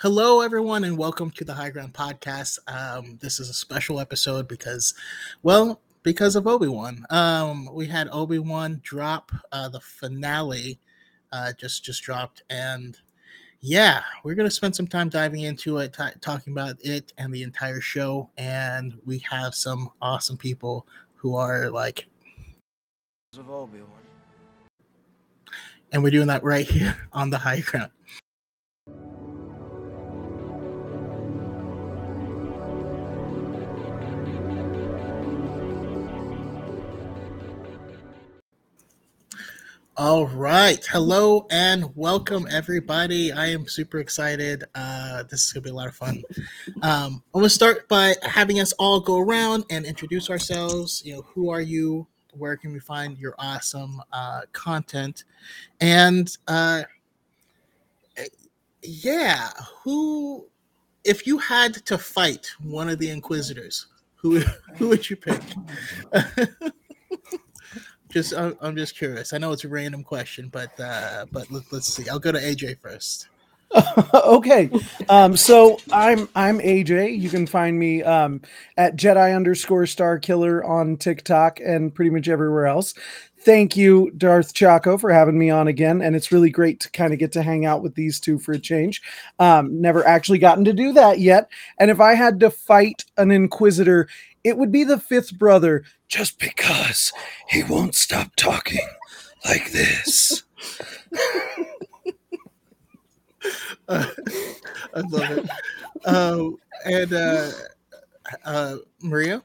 Hello, everyone, and welcome to the High Ground Podcast. Um, this is a special episode because, well, because of Obi Wan. Um, we had Obi Wan drop uh, the finale, uh, just just dropped, and yeah, we're gonna spend some time diving into it, t- talking about it and the entire show, and we have some awesome people who are like of Obi Wan. and we're doing that right here on the high ground. All right. Hello and welcome, everybody. I am super excited. Uh, this is going to be a lot of fun. Um, I'm going to start by having us all go around and introduce ourselves. You know, who are you? Where can we find your awesome uh, content? And uh, yeah, who, if you had to fight one of the Inquisitors, who, who would you pick? just I'm, I'm just curious. I know it's a random question, but uh, but let, let's see. I'll go to AJ first. okay. Um, so I'm I'm AJ. You can find me um, at Jedi underscore Star Killer on TikTok and pretty much everywhere else. Thank you, Darth Chaco, for having me on again, and it's really great to kind of get to hang out with these two for a change. Um, never actually gotten to do that yet, and if I had to fight an Inquisitor, it would be the fifth brother, just because he won't stop talking like this. Uh, I love it. Um, and uh, uh, Maria.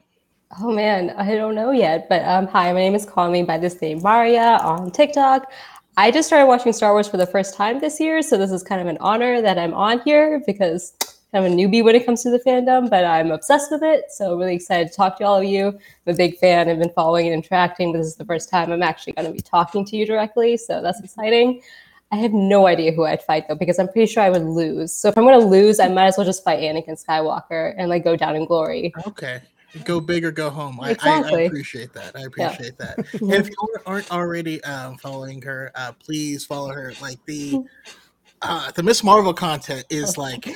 Oh man, I don't know yet. But um, hi, my name is Call Me by this name Maria on TikTok. I just started watching Star Wars for the first time this year, so this is kind of an honor that I'm on here because I'm a newbie when it comes to the fandom, but I'm obsessed with it. So really excited to talk to all of you. I'm a big fan. I've been following and interacting, but this is the first time I'm actually going to be talking to you directly. So that's exciting. I have no idea who I'd fight though, because I'm pretty sure I would lose. So if I'm going to lose, I might as well just fight Anakin Skywalker and like go down in glory. Okay. Go big or go home. I, I, I appreciate that. I appreciate that. And if you aren't already um, following her, uh, please follow her. Like the uh, the Miss Marvel content is like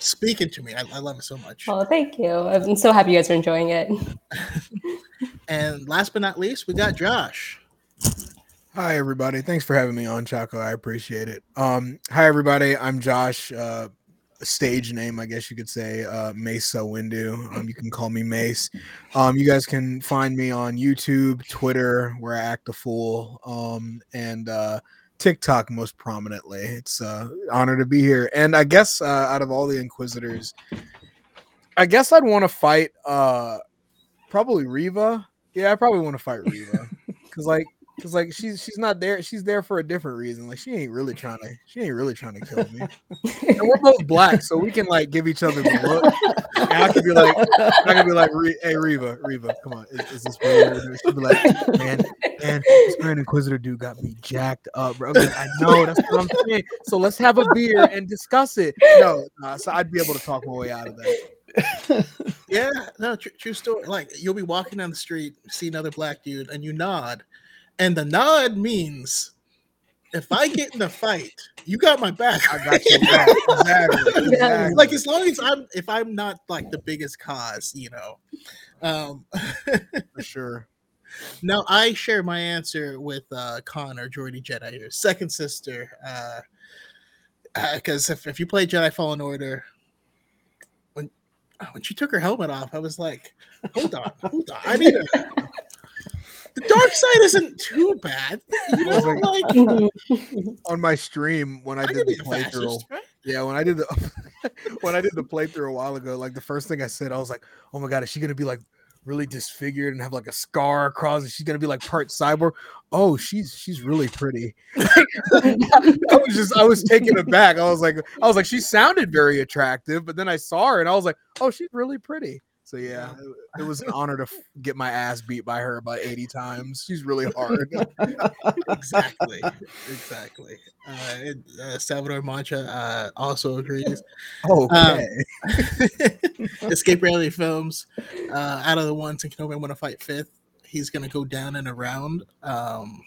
speaking to me. I, I love it so much. Oh, thank you. I'm so happy you guys are enjoying it. And last but not least, we got Josh. Hi everybody. Thanks for having me on, Chaco. I appreciate it. Um, hi everybody. I'm Josh. Uh, stage name, I guess you could say, uh, Mesa Windu. Um, you can call me Mace. Um, you guys can find me on YouTube, Twitter, where I act a fool, um, and uh, TikTok most prominently. It's uh, honor to be here. And I guess uh, out of all the Inquisitors, I guess I'd want to fight uh, probably Reva. Yeah, I probably want to fight Reva because like because like she's she's not there. She's there for a different reason. Like she ain't really trying to. She ain't really trying to kill me. and we're both black, so we can like give each other the look. And I could be like, I could be like, hey Reva, Reva, come on, is, is this real? She'd be like, man, man, this Grand Inquisitor dude got me jacked up, bro. I'm like, I know that's what I'm saying. So let's have a beer and discuss it. No, so I'd be able to talk my way out of that. Yeah, no, tr- true story. Like you'll be walking down the street, see another black dude, and you nod, and the nod means if I get in a fight, you got my back. I got you back. Exactly. exactly. like as long as I'm if I'm not like the biggest cause, you know. Um for sure. now I share my answer with uh Connor, Jordy Jedi, your second sister. Uh because if, if you play Jedi Fallen Order, when when she took her helmet off, I was like, hold on, hold on. I need to the dark side isn't too bad. You know, like Mhm. on my stream when I I did the playthrough. right? Yeah, when I did the when I did the playthrough a while ago, like the first thing I said, I was like, "Oh my god, is she gonna be like really disfigured and have like a scar across? Is she gonna be like part cyborg? Oh, she's she's really pretty." I was just I was taken aback. I was like, I was like, she sounded very attractive, but then I saw her and I was like, "Oh, she's really pretty." So yeah, it, it was an honor to f- get my ass beat by her about eighty times. She's really hard. exactly, exactly. Uh, and, uh, Salvador Mancha uh, also agrees. okay. Escape Reality Films, uh, out of the ones in Kenobi want to fight fifth, he's gonna go down in a round. Um,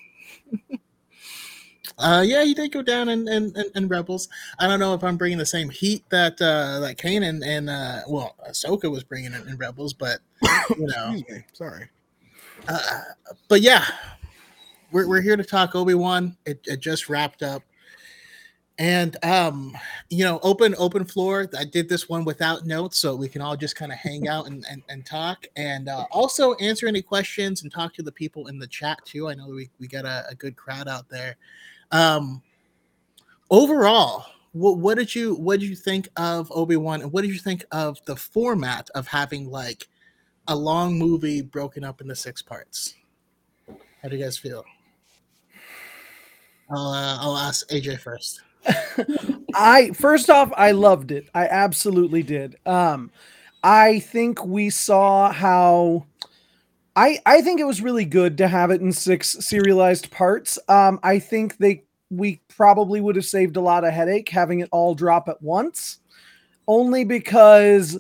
Uh, yeah, he did go down in, in, in, Rebels. I don't know if I'm bringing the same heat that uh, that Kanan and uh, well, Ahsoka was bringing in, in Rebels, but you know, Sorry. uh, but yeah, we're we're here to talk Obi Wan. It, it just wrapped up, and um, you know, open open floor. I did this one without notes, so we can all just kind of hang out and, and, and talk, and uh, also answer any questions and talk to the people in the chat too. I know we we got a, a good crowd out there. Um, overall, what what did you what did you think of Obi Wan, and what did you think of the format of having like a long movie broken up into six parts? How do you guys feel? I'll uh, I'll ask AJ first. I first off, I loved it. I absolutely did. Um, I think we saw how. I I think it was really good to have it in six serialized parts. Um, I think they we probably would have saved a lot of headache having it all drop at once, only because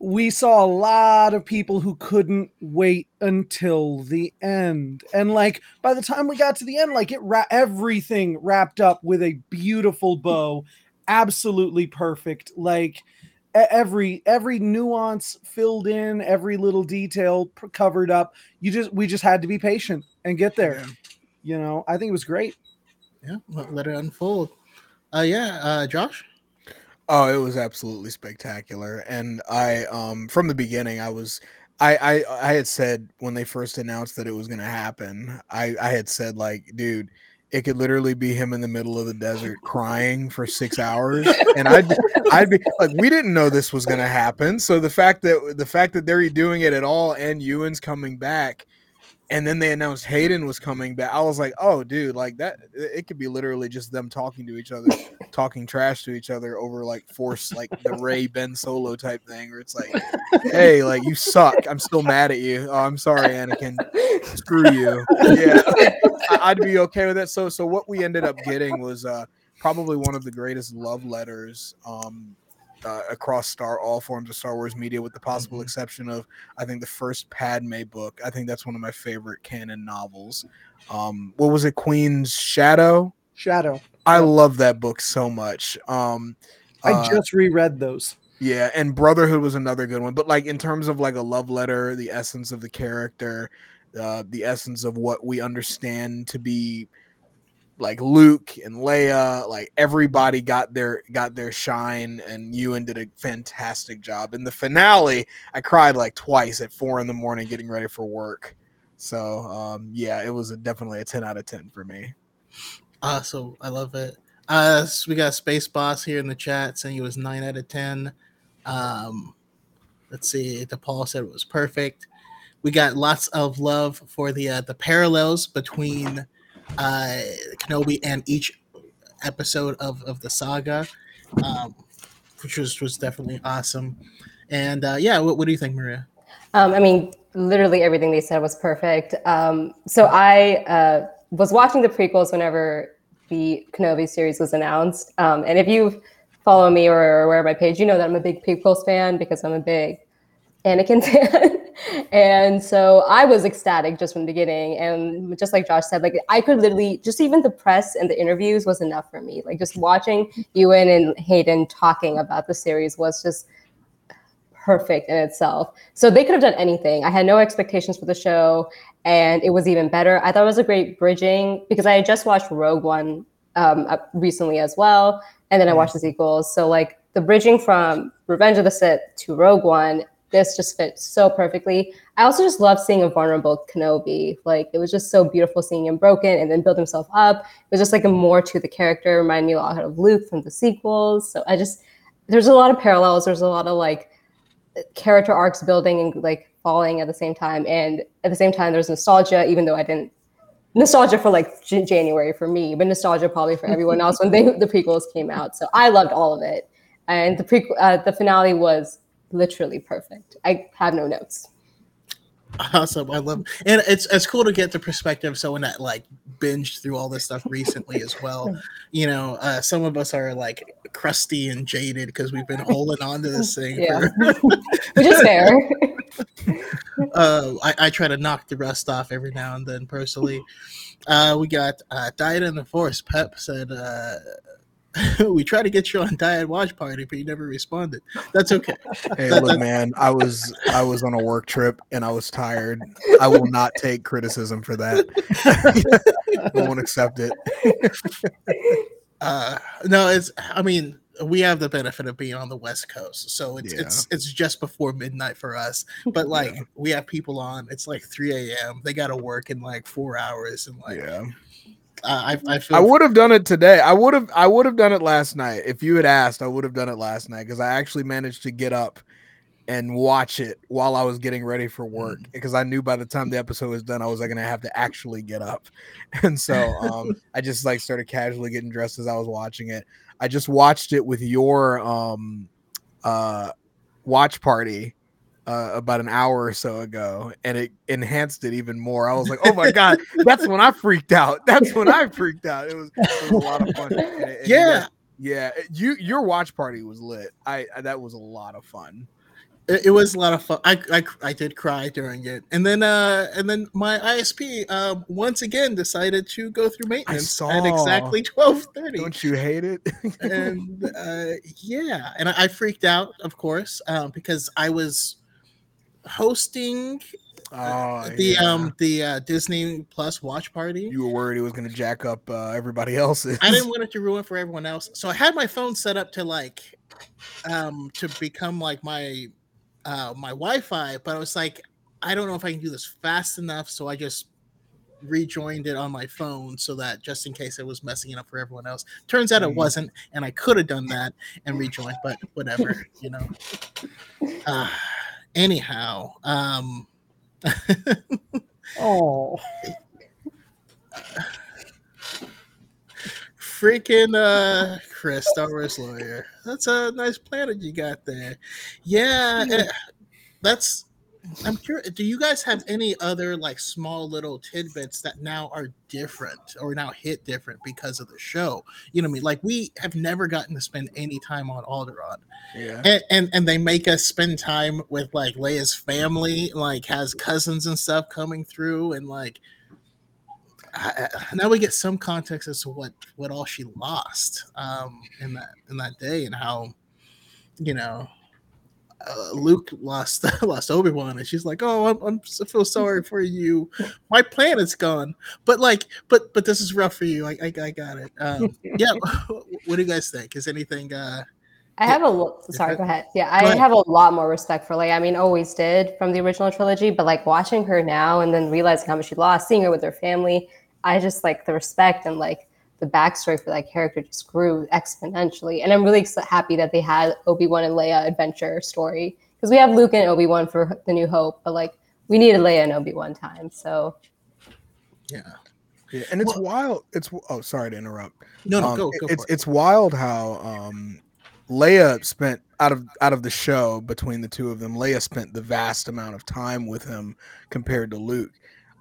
we saw a lot of people who couldn't wait until the end and like by the time we got to the end like it ra- everything wrapped up with a beautiful bow absolutely perfect like every every nuance filled in every little detail covered up you just we just had to be patient and get there Yeah. you know i think it was great Yeah, let, let it unfold. Uh, yeah, uh, Josh. Oh, it was absolutely spectacular. And I um from the beginning I was I I I had said when they first announced that it was going to happen, I I had said like, dude, it could literally be him in the middle of the desert crying for 6 hours and I'd I'd be like we didn't know this was going to happen. So the fact that the fact that they're doing it at all and Ewan's coming back and then they announced Hayden was coming back. I was like, "Oh, dude, like that it could be literally just them talking to each other, talking trash to each other over like force like the Rey Ben Solo type thing where it's like, "Hey, like you suck. I'm still mad at you. Oh, I'm sorry, Anakin. Screw you." Yeah. I'd be okay with that. So so what we ended up getting was uh probably one of the greatest love letters um uh, across Star all forms of Star Wars media, with the possible Mhm. exception of I think the first Padme book. I think that's one of my favorite canon novels. Um, what was it, Queen's Shadow? shadow I Yep. love that book so much. Um, i uh, just reread those yeah, and Brotherhood was another good one. But like in terms of like a love letter, the essence of the character, uh, the essence of what we understand to be like Luke and Leia, like everybody got their got their shine, and Ewan did a fantastic job. In the finale, I cried like twice at four in the morning getting ready for work. So um, yeah, it was a, definitely a ten out of ten for me. Awesome. I love it. Uh, so we got Space Boss here in the chat saying it was nine out of ten. Um, let's see. DePaul said it was perfect. We got lots of love for the uh, the parallels between uh, Kenobi and each episode of, of the saga, um, which was was definitely awesome. And uh, yeah, what, what do you think, Maria? Um, I mean, literally everything they said was perfect. Um, so I uh, was watching the prequels whenever the Kenobi series was announced. Um, and if you follow me or are aware of my page, you know that I'm a big prequels fan because I'm a big Anakin fan. And so I was ecstatic just from the beginning. And just like Josh said, like I could literally just even the press and the interviews was enough for me. Like just watching Ewan and Hayden talking about the series was just perfect in itself. So they could have done anything. I had no expectations for the show, and it was even better. I thought it was a great bridging because I had just watched Rogue One um, recently as well, and then I watched the sequels. So like the bridging from Revenge of the Sith to Rogue One, this just fits so perfectly. I also just love seeing a vulnerable Kenobi. Like it was just so beautiful seeing him broken and then build himself up. It was just like a more to the character. Reminded me a lot of Luke from the sequels. So I just there's a lot of parallels. There's a lot of like character arcs building and like falling at the same time. And at the same time, there's nostalgia, even though I didn't nostalgia for like J- January for me, but nostalgia probably for everyone else when they the prequels came out. So I loved all of it, and the pre uh, the finale was literally perfect. I have no notes. Awesome. I love it. and it's it's cool to get the perspective of someone that like binged through all this stuff recently as well. You know, uh some of us are like crusty and jaded because we've been holding on to this thing Yeah. for Which is fair. uh, I, I try to knock the rust off every now and then personally. Uh, we got uh, Diet in the Force. Pep said, uh, we tried to get you on Diet Watch Party, but you never responded. That's okay. Hey, That- look, man, I was I was on a work trip and I was tired. I will not take criticism for that. I won't accept it. Uh, no, it's. I mean, we have the benefit of being on the West Coast, so it's Yeah. it's it's just before midnight for us. But like, we have people on. It's like three a.m. They got to work in like four hours, and like, Yeah. Uh, I I feel I would have done it today. I would have I would have done it last night. If you had asked, I would have done it last night because I actually managed to get up and watch it while I was getting ready for work because I knew by the time the episode was done I was like gonna have to actually get up. And so um I just like started casually getting dressed as I was watching it. I just watched it with your um uh watch party uh, about an hour or so ago, and it enhanced it even more. I was like, "Oh my god, that's when I freaked out. That's when I freaked out." It was, it was a lot of fun. And- and yeah. yeah. You your watch party was lit. I, I that was a lot of fun. It, it was a lot of fun. I, I I did cry during it, and then uh and then my ISP uh, once again decided to go through maintenance at exactly twelve thirty. Don't you hate it? and uh, yeah, and I, I freaked out, of course, um, because I was hosting oh, the yeah. um the uh, Disney Plus watch party. you were worried it was going to jack up uh, everybody else's. I didn't want it to ruin for everyone else, so I had my phone set up to like um to become like my uh my Wi-Fi, but I was like, I don't know if I can do this fast enough, so I just rejoined it on my phone so that just in case it was messing it up for everyone else. Turns out it Mhm. wasn't, and I could have done that and rejoined, but whatever, you know. Uh, anyhow, um Oh, freaking uh Chris, Star Wars lawyer. That's a nice planet you got there. Yeah, eh, that's I'm curious. Do you guys have any other like small little tidbits that now are different or now hit different because of the show? You know what I mean? Like we have never gotten to spend any time on Alderaan. yeah. And, and and they make us spend time with like Leia's family, like has cousins and stuff coming through, and like I, I- now we get some context as to what what all she lost um in that in that day and how you know uh, Luke lost lost Obi Wan, and she's like, "Oh, I'm, I'm so feel sorry for you. My planet's gone." But like, but but this is rough for you. I I, I got it. Um, yeah. what do you guys think? Is anything? uh I have a lo- sorry, go ahead. Yeah, I have a lot more respect for Leia. I mean, always did from the original trilogy, but like watching her now and then realizing how much she lost, seeing her with her family, I just like the respect and like the backstory for that character just grew exponentially. And I'm really happy that they had Obi Wan and Leia adventure story because we have Luke and Obi Wan for The New Hope, but like we needed Leia and Obi Wan time. So Yeah. Yeah, and it's Well- wild. It's oh, sorry to interrupt. No, no, Um, go it- go it's it. it's wild how um Leia spent out of out of the show between the two of them. Leia spent the vast amount of time with him compared to Luke.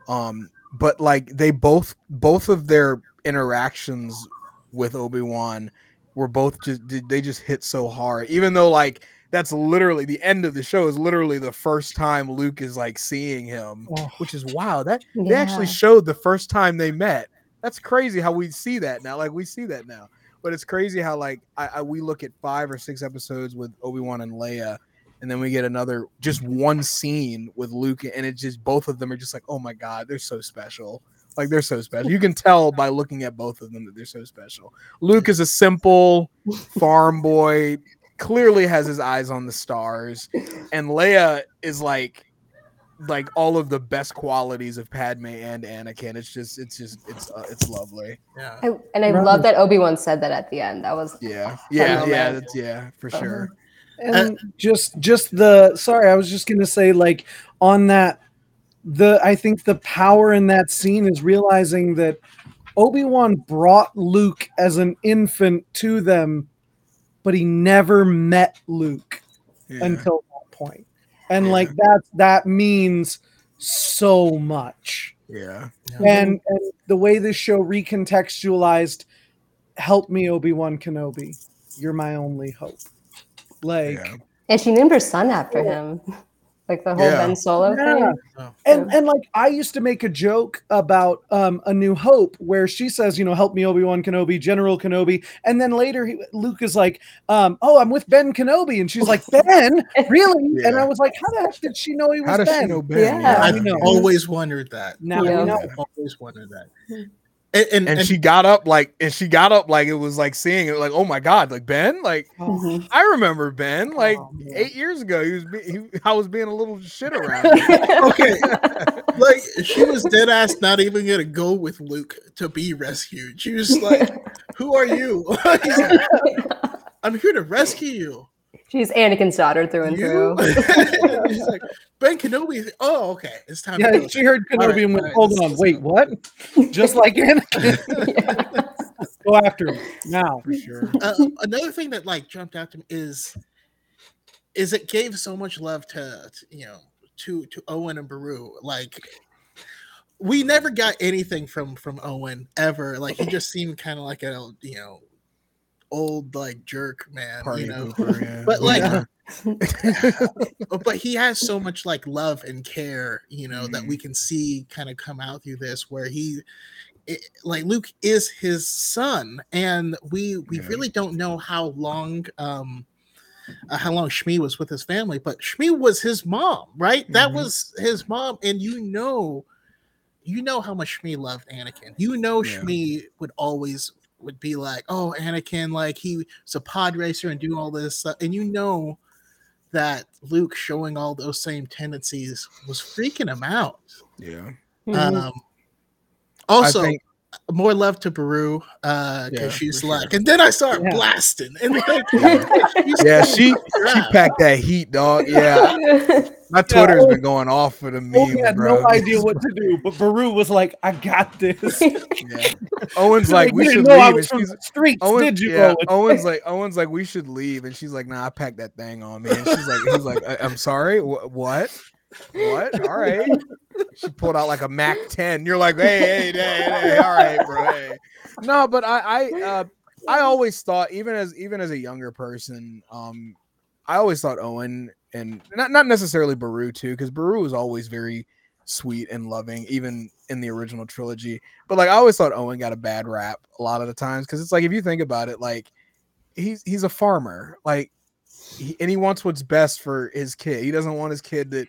Um, but like they both both of their interactions with Obi Wan were both just they just hit so hard. Even though like that's literally the end of the show is literally the first time Luke is like seeing him, Oh. which is wow. That they actually showed the first time they met. That's crazy how we see that now. Like we see that now, but it's crazy how like I, I we look at five or six episodes with Obi Wan and Leia, and then we get another just one scene with Luke, and it's just both of them are just like, oh my god, they're so special. Like they're so special. You can tell by looking at both of them that they're so special. Luke is a simple farm boy, clearly has his eyes on the stars, and Leia is like like all of the best qualities of Padme and Anakin. It's just it's just it's uh, it's lovely. Yeah. I, and I Right. love that Obi Wan said that at the end. That was Yeah. Yeah, yeah, that's yeah, for sure. Uh, and just just the sorry, I was just gonna say like on that the I think the power in that scene is realizing that Obi Wan brought Luke as an infant to them, but he never met Luke Yeah. until that point. And Yeah. like that that means so much. yeah. And, and the way this show recontextualized help me Obi-Wan Kenobi. You're my only hope. Like Yeah. and she named her son after him. like the whole Yeah. Ben Solo Yeah. thing. Oh. And and like I used to make a joke about um a New Hope where she says, you know, help me Obi Wan Kenobi, General Kenobi, and then later he, Luke is like, um, oh, I'm with Ben Kenobi, and she's like, Ben, really? And I was like, how the heck did she know he was How does Ben? she know Ben? Yeah. I I've always wondered that. Now Yeah. know. I've always wondered that. And, and, and and she got up like and she got up like it was like seeing it like oh my god like Ben like Oh, Mhm. I remember Ben like Oh, man. eight years ago he was be- he, I was being a little shit around okay, like she was dead ass not even gonna go with Luke to be rescued. She was like, "Who are you?" I'm here to rescue you. She's Anakin's daughter through and You? through. She's like, Ben Kenobi. Oh, okay. It's time. to Yeah, go. she heard Kenobi All right, and went, all right, hold on, wait, what? Just like Anakin. Yeah. Go after him now. for sure uh, another thing that like jumped out to me is is it gave so much love to, to, you know to to Owen and Beru like we never got anything from from Owen ever like he just seemed kind of like a you know old like jerk man Party you know pooper, yeah. but like Yeah. but he has so much like love and care you know that Mhm. we can see kind of come out through this where he it, like luke is his son and we we Yeah. really don't know how long um uh, how long Shmi was with his family, but Shmi was his mom, right? That Mhm. was his mom, and you know, you know how much Shmi loved Anakin. You know, Yeah. Shmi would always would be like, "Oh, Anakin, like he was a pod racer and do all this," stuff. and you know that Luke showing all those same tendencies was freaking him out. yeah Mhm. Um, also, think more love to Beru because Yeah, she's like, sure. and then I start Yeah. blasting, and like, yeah she she packed that heat dog yeah my Twitter's been going off for the Oh, meme he had bro no idea what to do, but Beru was like, I got this. yeah. Owen's like we should didn't I leave was and from she's the streets, Owen, did you? yeah, Owen? Owen's like Owen's like we should leave, and she's like, "Nah, I packed that thing on me." And she's like, "He's like, I- I'm sorry, Wh- what? What? All right." She pulled out like a Mac 10. You're like, "Hey, hey, hey, hey, all right, bro." Hey. No, but I, I, uh, I always thought, even as even as a younger person, um, I always thought Owen and not not necessarily Beru too, because Beru was always very sweet and loving, even in the original trilogy. But like I always thought Owen got a bad rap a lot of the times because it's like if you think about it, like he's he's a farmer, like he, and he wants what's best for his kid. He doesn't want his kid to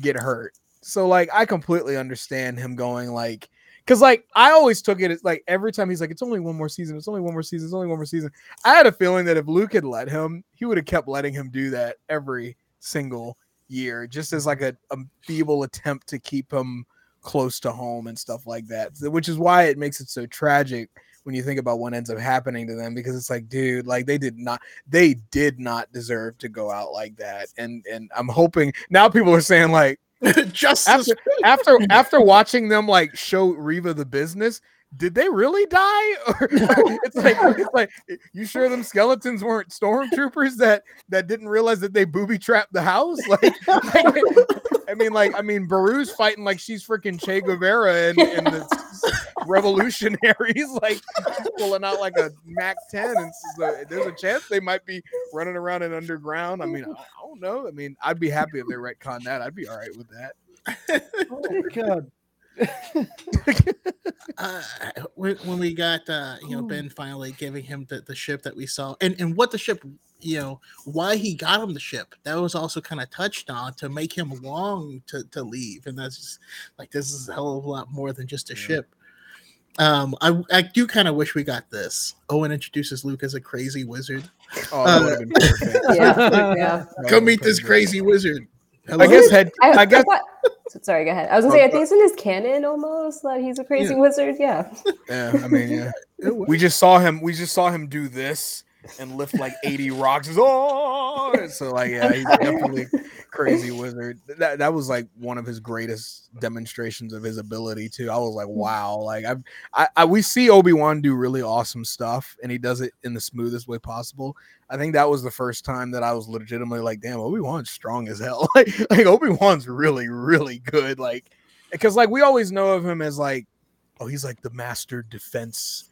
get hurt. So like I completely understand him going like because like I always took it as like every time he's like it's only one more season, it's only one more season, it's only one more season. I had a feeling that if Luke had let him, he would have kept letting him do that every single year, just as like a, a feeble attempt to keep him close to home and stuff like that. Which is why it makes it so tragic when you think about what ends up happening to them because it's like, dude, like they did not they did not deserve to go out like that. And and I'm hoping now people are saying like Justice. after after after watching them like show Reva the business, did they really die? Or it's like it's like you sure them skeletons weren't stormtroopers that that didn't realize that they booby trapped the house? Like, I mean, like I mean, Beru's fighting like she's freaking Che Guevara and, and the revolutionaries, like pulling out like a Mac 10, and so there's a chance they might be running around in underground. I mean, I, I don't know. I mean, I'd be happy if they retcon that. I'd be all right with that. Oh my god. Uh, when, when we got uh, you know Ben finally giving him the, the ship that we saw, and and what the ship, you know, why he got him the ship, that was also kind of touched on to make him long to to leave, and that's just like this is a hell of a lot more than just a Yeah. ship. Um, I I do kind of wish we got this. Owen introduces Luke as a crazy wizard. Oh, Uh, would have been perfect. yeah, yeah. Come meet this crazy wizard. I guess head. I, I guess. thought- sorry, go ahead. I was gonna Oh, say, I oh, think it's in his canon almost that he's a crazy wizard. Yeah. Yeah, I mean, yeah. We just saw him. We just saw him do this and lift like eighty rocks. It's, Oh, so like, yeah, he's definitely crazy wizard. That that was like one of his greatest demonstrations of his ability too. I was like, mm. wow, like I've, I, I we see Obi Wan do really awesome stuff, and he does it in the smoothest way possible. I think that was the first time that I was legitimately like, damn, Obi Wan's strong as hell. like, like Obi Wan's really, really good. Like, because like we always know of him as like, oh, he's like the master defense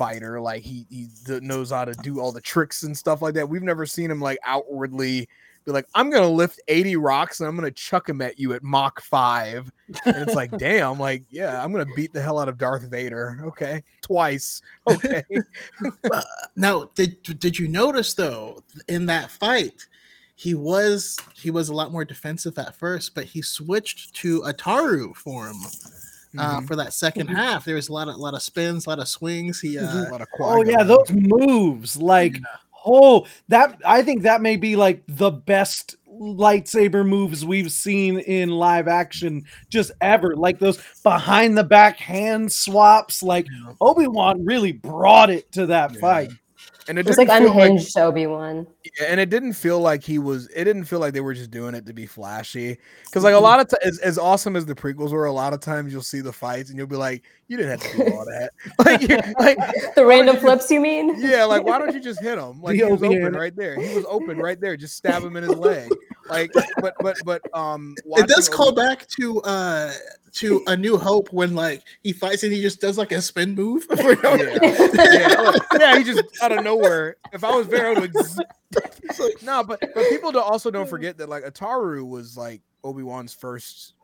fighter. Like he he knows how to do all the tricks and stuff like that. We've never seen him like outwardly be like, I'm gonna lift 80 rocks and I'm gonna chuck them at you at Mach 5. And it's like, damn, like, yeah, I'm gonna beat the hell out of Darth Vader. Okay. Twice. Okay. Uh, now, did did you notice though in that fight, he was he was a lot more defensive at first, but he switched to Ataru form uh, Mhm. for that 2nd Mhm. half. There was a lot of a lot of spins, a lot of swings. He a uh, lot of Oh yeah, those moves, like oh that I think that may be like the best lightsaber moves we've seen in live action just ever. Like those behind the back hand swaps. Like Obi Wan really brought it to that Yeah. fight. And it It's didn't like feel like unhinged Obi Wan. Yeah, and it didn't feel like he was it didn't feel like they were just doing it to be flashy. Because like a Mm-hmm. lot of times as, as awesome as the prequels were a lot of times you'll see the fights and you'll be like you didn't have to do all that. Like like The random you- flips, you mean? yeah like why don't you just hit him? Like he was open right there. He was open right there. Just stab him in his leg like but but but um it does call Obi- back to uh to A New Hope when like he fights and he just does like a spin move. yeah yeah, yeah he just out of nowhere if I was there I would no but but people don't, also don't forget that like Ataru was like Obi-Wan's first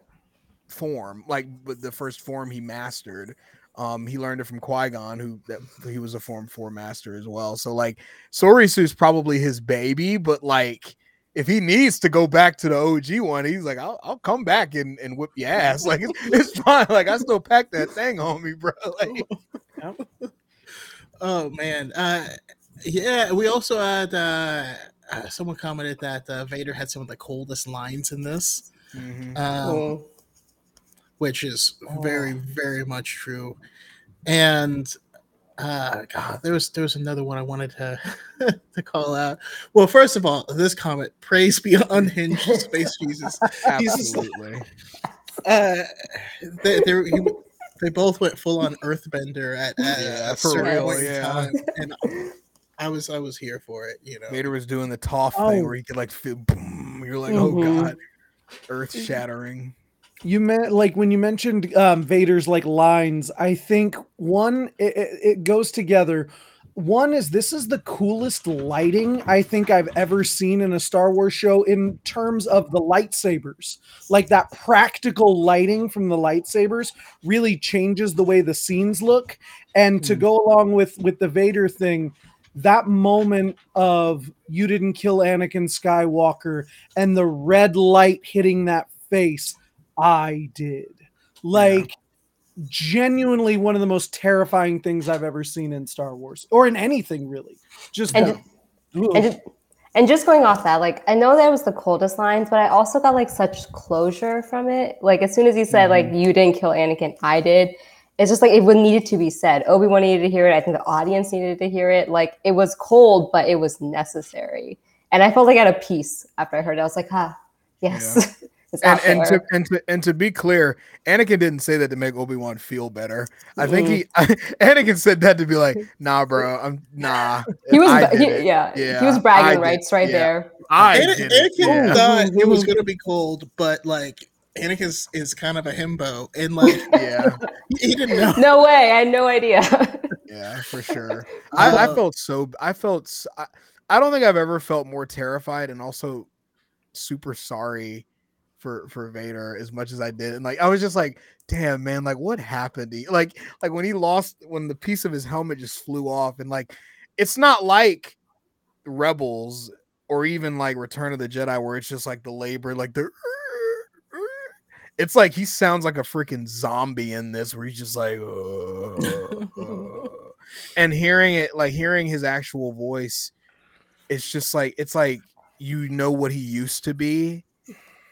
form, like the first form he mastered. Um, he learned it from Qui Gon, who that he was a Form Four master as well. So like Soresu's probably his baby, but like if he needs to go back to the OG one, he's like, I'll, I'll come back and, and whip your ass. Like it's, it's fine. Like I still pack that thing on me, bro. Like Oh man, uh, yeah. We also had uh, uh, someone commented that uh, Vader had some of the coldest lines in this, mhm. um, which is very, Oh. very much true. And uh, God, there was there was another one I wanted to to call out. Well, first of all, this comment: "Praise be unhinged space Jesus." He's just absolutely. Uh, they, they, he, they both went full on Earthbender at, at Yeah, a for certain real, yeah. time, and I was I was here for it. You know, Vader was doing the Toph Oh. thing where he could like feel boom. You're like, oh Mhm. god, earth shattering. You meant like when you mentioned um, Vader's like lines. I think one it, it, it goes together. One is this is the coolest lighting I think I've ever seen in a Star Wars show in terms of the lightsabers. Like that practical lighting from the lightsabers really changes the way the scenes look. And to Hmm. go along with with the Vader thing, that moment of you didn't kill Anakin Skywalker and the red light hitting that face, I did. Like genuinely one of the most terrifying things I've ever seen in Star Wars or in anything really. Just And- the- And just, and just going off that, like I know that was the coldest lines, but I also got like such closure from it. Like as soon as he said like you didn't kill Anakin, I did. It's just like it would needed to be said. Obi Wan needed to hear it. I think the audience needed to hear it. Like it was cold, but it was necessary. And I felt like I had a peace after I heard it. I was like, ah, yes, it's And and to, and to and to be clear, Anakin didn't say that to make Obi Wan feel better. I think he Anakin said that to be like, nah, bro, I'm nah. he was, he, yeah, Yeah, he was bragging rights right yeah. there. I Ana- did it. Anakin Yeah. thought it was gonna be cold, but like Anakin is, is kind of a himbo, and like yeah, he didn't know. No way, I had no idea. yeah, for sure. I, I Uh, felt so. I felt. I don't think I've ever felt more terrified and also super sorry for for Vader as much as I did. And like I was just like, damn man, like what happened? To you? Like like when he lost when the piece of his helmet just flew off and like it's not like Rebels or even like Return of the Jedi where it's just like the labor like the it's like he sounds like a freaking zombie in this where he's just like "Uh, uh," and hearing it like hearing his actual voice it's just like it's like you know what he used to be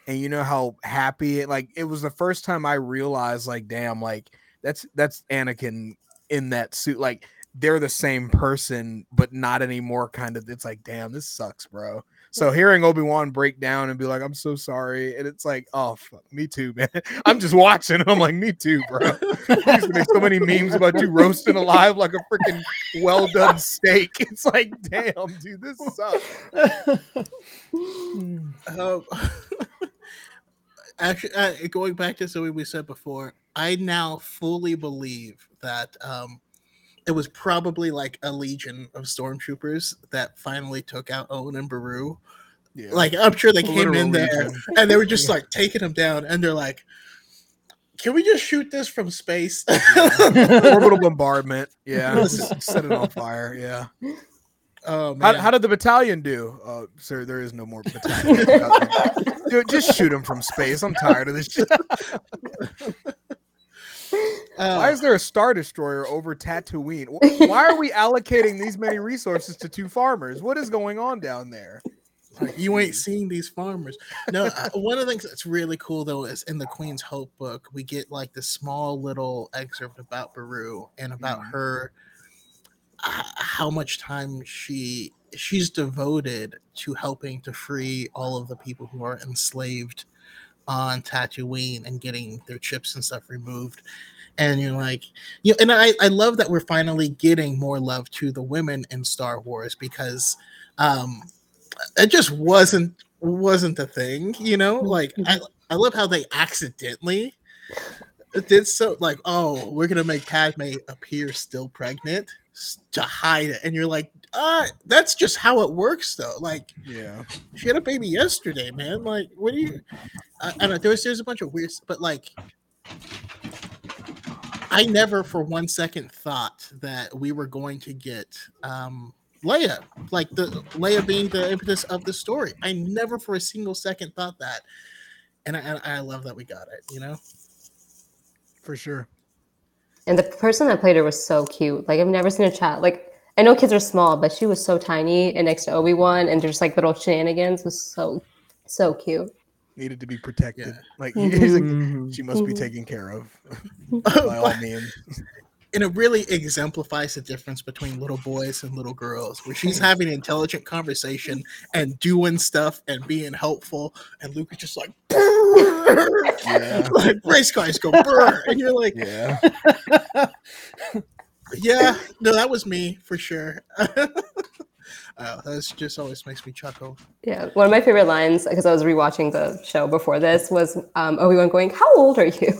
and you know how happy it like it was the first time i realized like damn like that's that's anakin in that suit like they're the same person but not anymore kind of it's like damn this sucks bro so hearing obi-wan break down and be like i'm so sorry and it's like oh fuck, me too man i'm just watching and i'm like me too bro I used to make so many memes about you roasting alive like a freaking well done steak. It's like, damn, dude, this sucks. Um, actually, uh, going back to something we said before, I now fully believe that um, it was probably like a legion of stormtroopers that finally took out Owen and Beru. Yeah. Like I'm sure they A came in there and they were just like taking him down, and they're like, "Can we just shoot this from space?" orbital bombardment. Yeah, set it on fire. Yeah. Oh How, man, how did the battalion do? Uh, sir, there is no more battalion. Dude, just shoot him from space. I'm tired of this shit. Uh, Why is there a star destroyer over Tatooine? Wh- Why are we allocating these many resources to two farmers? What is going on down there? Like, you ain't geez. seeing these farmers. No, uh, one of the things that's really cool though is in the Queen's Hope book, we get like this small little excerpt about Beru and about Mhm. her, how much time she she's devoted to helping to free all of the people who are enslaved on Tatooine and getting their chips and stuff removed. And you're like, you know, and I, I love that we're finally getting more love to the women in Star Wars because um it just wasn't wasn't the thing, you know. Like I, I love how they accidentally did so. Like, oh, we're gonna make Padme appear still pregnant to hide it, and you're like, uh, that's just how it works, though. Like, Yeah. she had a baby yesterday, man. Like, what do you? I, I don't know. There's there's a bunch of weird, but like, I never for one second thought that we were going to get um Leia, like the Leia being the impetus of the story. I never for a single second thought that, and I, and I love that we got it. You know, For sure. And the person that played her was so cute. Like I've never seen a child. Like I know kids are small, but she was so tiny and next to Obi Wan, and just like little shenanigans was so so cute. Needed to be protected. Yeah. Like Mhm. he's like, she must be Mhm. taken care of by all means. And it really exemplifies the difference between little boys and little girls, where she's having intelligent conversation and doing stuff and being helpful, and Luke is just like, Yeah. like race cars go brr, and you're like, Yeah. yeah, no, that was me for sure. Oh, that's just always makes me chuckle. Yeah, one of my favorite lines because I was rewatching the show before this was um, Obi Wan going, "How old are you?"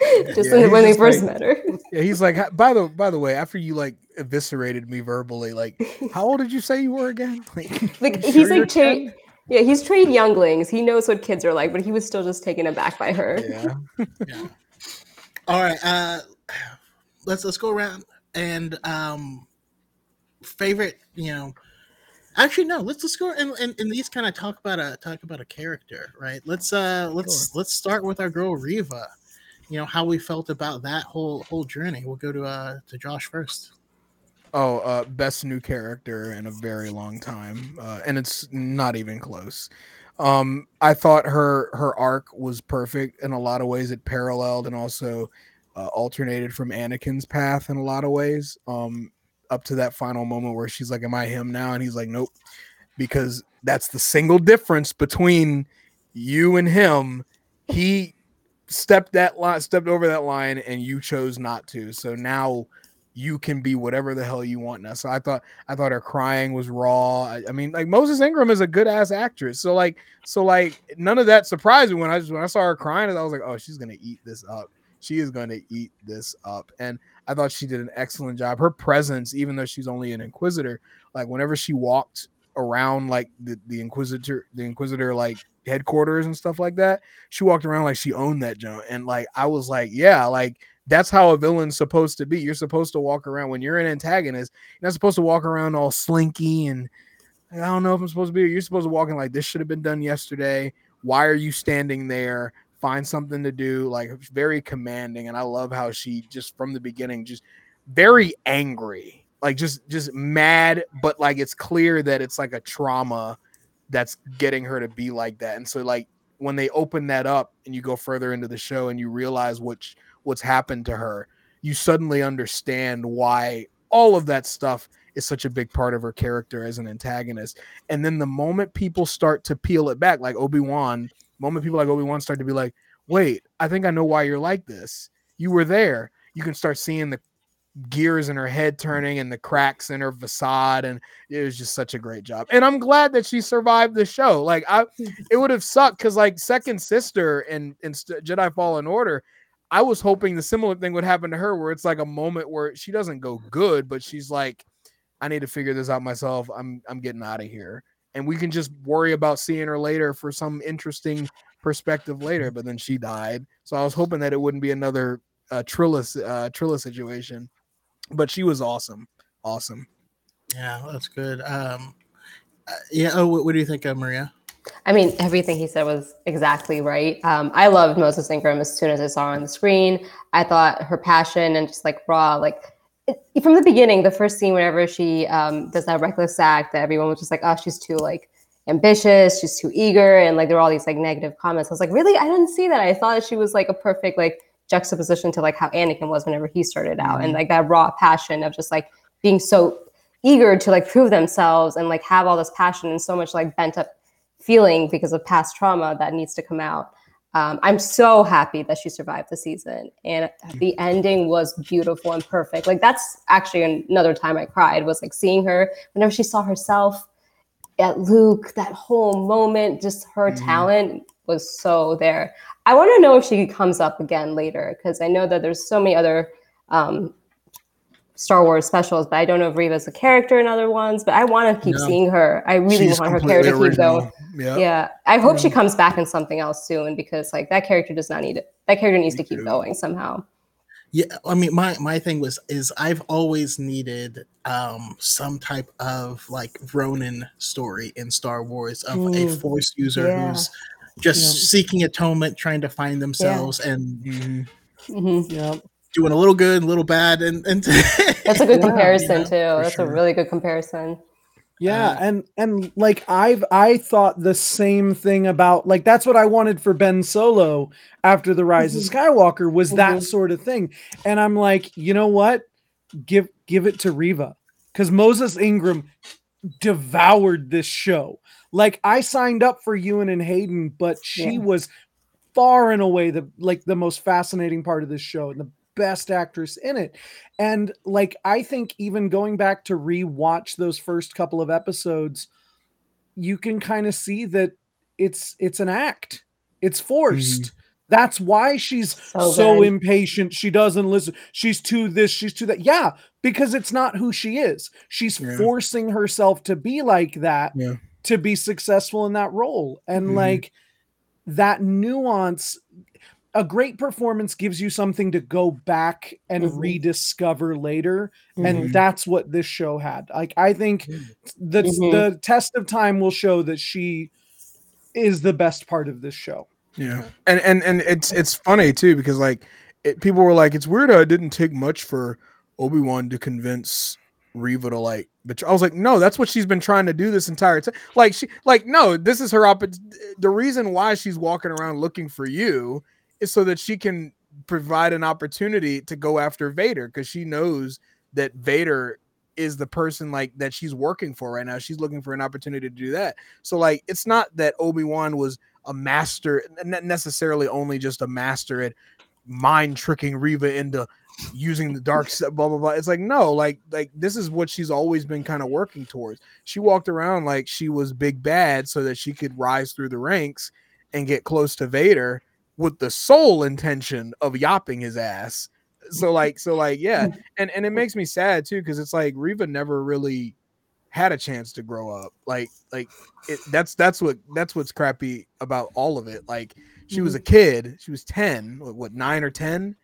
just Yeah, when, he's when they first like- met her. Yeah, he's like, by the by the way, after you like eviscerated me verbally, like, how old did you say you were again? Like, Like you he's like trained. Yeah, he's trained younglings. He knows what kids are like, but he was still just taken aback by her. Yeah. Yeah. All right, uh, let's let's go around and um, favorite, you know. Actually, no. Let's let's go and and, and these kind of talk about a talk about a character, right? Let's uh let's let's start with our girl Reva. You know how we felt about that whole whole journey. We'll go to uh to Josh first. Oh, uh, best new character in a very long time, uh, and it's not even close. Um, I thought her her arc was perfect in a lot of ways. It paralleled and also uh, alternated from Anakin's path in a lot of ways. Um, up to that final moment where she's like, "Am I him now?" and he's like, "Nope," because that's the single difference between you and him. He stepped that line, stepped over that line, and you chose not to. So now you can be whatever the hell you want now. So I thought I thought her crying was raw. I, I mean, like Moses Ingram is a good ass actress. So like so like none of that surprised me when I just when I saw her crying. I was like, oh, she's gonna eat this up. She is gonna eat this up. And I thought she did an excellent job. Her presence, even though she's only an inquisitor, like whenever she walked around like the, the inquisitor the inquisitor like headquarters and stuff like that she walked around like she owned that junk and like i was like yeah like that's how a villain's supposed to be. You're supposed to walk around when you're an antagonist. You're not supposed to walk around all slinky and I don't know if I'm supposed to be. You're supposed to walk in like this should have been done yesterday. Why are you standing there? Find something to do. Like very commanding, and I love how she just from the beginning just very angry, like just just mad, but like it's clear that it's like a trauma that's getting her to be like that. And so like when they open that up and you go further into the show and you realize what what's happened to her, you suddenly understand why all of that stuff is such a big part of her character as an antagonist. And then the moment people start to peel it back, like Obi Wan, moment people like Obi Wan start to be like, "Wait, I think I know why you're like this. You were there." You can start seeing the gears in her head turning and the cracks in her facade and it was just such a great job and i'm glad that she survived the show like i it would have sucked because like second sister in in St- jedi fallen order i was hoping the similar thing would happen to her where it's like a moment where she doesn't go good but she's like i need to figure this out myself i'm i'm getting out of here and we can just worry about seeing her later for some interesting perspective later. But then she died, so I was hoping that it wouldn't be another uh, Trilla uh, Trilla situation. But she was awesome, awesome. Yeah, that's good. Um, uh, yeah. Oh, what, what do you think, of Maria? I mean, everything he said was exactly right. Um, I loved Moses Ingram as soon as I saw her on the screen. I thought her passion and just like raw, like it, from the beginning, the first scene, whenever she um, does that reckless act, that everyone was just like, oh, she's too like ambitious, she's too eager, and like there were all these like negative comments. I was like, really? I didn't see that. I thought she was like a perfect like juxtaposition to like how Anakin was whenever he started out, mm-hmm. and like that raw passion of just like being so eager to like prove themselves and like have all this passion and so much like bent up feeling because of past trauma that needs to come out. Um, I'm so happy that she survived the season, and the ending was beautiful and perfect. Like that's actually another time I cried was like seeing her whenever she saw herself at Luke. That whole moment, just her mm-hmm. talent was so there. I want to know if she comes up again later because I know that there's so many other um, Star Wars specials, but I don't know if Reva's a character in other ones. But I want to keep no. seeing her. I really She's want her character to keep going. Yeah. yeah. I hope yeah. she comes back in something else soon because like that character does not need it. That character needs Me to keep too. going somehow. Yeah, I mean, my my thing was is I've always needed um some type of like Ronin story in Star Wars of mm. a Force user yeah. who's just seeking atonement, trying to find themselves, and mm-hmm. Mm-hmm. yeah doing a little good, a little bad, and and that's a good comparison too. That's sure. a really good comparison. Yeah, uh, and and like I've I thought the same thing about like that's what I wanted for Ben Solo after the Rise mm-hmm. of Skywalker was mm-hmm. that sort of thing. And I'm like, you know what? Give give it to Reva Because Moses Ingram devoured this show. Like I signed up for Ewan and Hayden, but she yeah. was far and away the like the most fascinating part of this show and the best actress in it. And like I think even going back to rewatch those first couple of episodes, you can kind of see that it's it's an act. It's forced. Mm-hmm. That's why she's so, so impatient. She doesn't listen. She's too this, she's too that. Yeah, because it's not who she is. She's yeah. forcing herself to be like that yeah. To be successful in that role. And mm-hmm. like that nuance a great performance gives you something to go back and mm-hmm. rediscover later mm-hmm. and that's what this show had like i think the mm-hmm. the test of time will show that she is the best part of this show yeah and and and it's it's funny too because like it, people were like it's weird it didn't take much for obi-wan to convince Reva to like but I was like, no, that's what she's been trying to do this entire time. Like she like no, this is her op- the reason why she's walking around looking for you is so that she can provide an opportunity to go after Vader because she knows that Vader is the person like that she's working for right now. She's looking for an opportunity to do that. So like it's not that Obi-Wan was a master not necessarily only just a master at mind tricking Reva into using the dark blah blah blah. It's like no, like like this is what she's always been kind of working towards. She walked around like she was big bad so that she could rise through the ranks and get close to Vader with the sole intention of yopping his ass. So like, so like, yeah, and and it makes me sad too because it's like Reva never really had a chance to grow up. Like, like it, that's that's what that's what's crappy about all of it. Like, she was a mm-hmm. kid, she was ten, what nine or ten,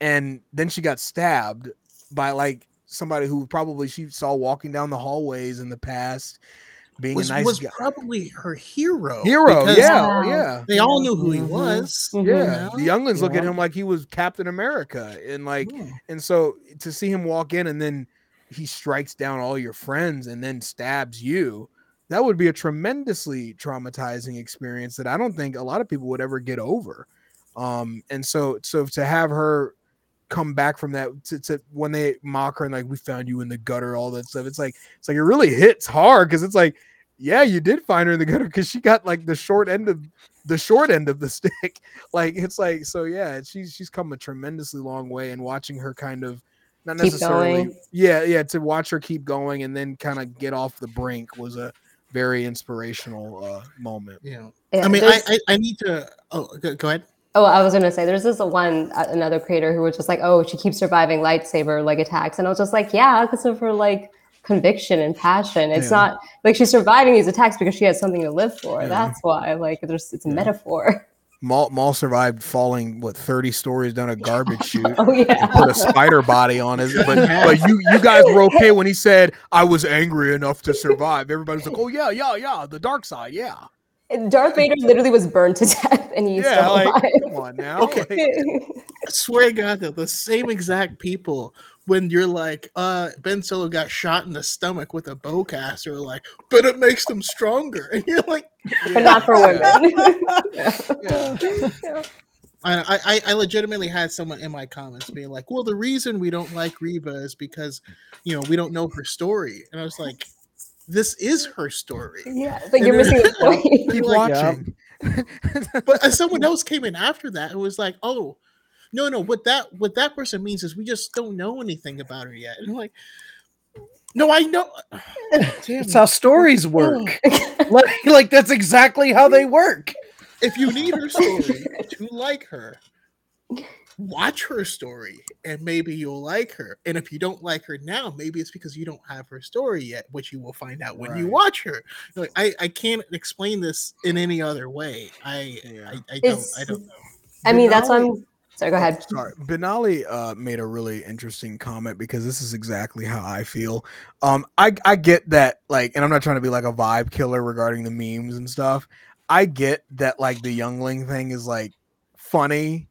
and then she got stabbed by like somebody who probably she saw walking down the hallways in the past being was, a nice was guy. probably her hero. Hero, yeah, yeah. They all knew who he mm-hmm. was. Mm-hmm. Yeah, the younglings yeah. look at him like he was Captain America, and like, yeah. and so to see him walk in and then he strikes down all your friends and then stabs you. That would be a tremendously traumatizing experience that I don't think a lot of people would ever get over. Um, and so, so to have her come back from that to, to, when they mock her and like we found you in the gutter all that stuff it's like it's like it really hits hard because it's like yeah, you did find her in the gutter because she got like the short end of the short end of the stick. like it's like so yeah, she's she's come a tremendously long way and watching her kind of not necessarily yeah, yeah, to watch her keep going and then kind of get off the brink was a very inspirational uh moment. Yeah. yeah I mean I, I, I need to oh go, go ahead. Oh, I was gonna say there's this one uh, another creator who was just like, oh, she keeps surviving lightsaber like attacks, and I was just like, yeah, because of her like conviction and passion. It's Yeah. not like she's surviving these attacks because she has something to live for. Yeah. That's why. Like there's it's a Yeah. metaphor. Maul, Maul survived falling what 30 stories down a garbage chute. Oh yeah. and Put a spider body on it, but but you you guys were okay when he said I was angry enough to survive. Everybody's like, oh yeah, yeah, yeah, the dark side, yeah, Darth Vader literally was burned to death and he's yeah. still Like, alive. come on now. Okay. Like, I swear to God, though, the same exact people when you're like, uh, Ben Solo got shot in the stomach with a bowcaster, are like, but it makes them stronger. And you're like, but not for Yeah. women. yeah. I, I, I legitimately had someone in my comments being like, well, the reason we don't like Reva is because, you know, we don't know her story. And I was like, this is her story. yeah, but And you're missing the point. Keep Like, watching. But uh, someone else came in after that and was like, oh, no, no, what that what that person means is we just don't know anything about her yet. And I'm like, no, I know. Damn, It's how stories work. like, like that's exactly how they work. if you need her story to like her, watch her story and maybe you'll like her. And if you don't like her now, maybe it's because you don't have her story yet, which you will find out when you watch her. Like I, I can't explain this in any other way. I Yeah. I, I don't It's- I don't know. I mean, that's why I'm sorry, go ahead. Sorry, Benali uh, made a really interesting comment because this is exactly how I feel. Um, I I get that like, and I'm not trying to be like a vibe killer regarding the memes and stuff. I get that like the youngling thing is like funny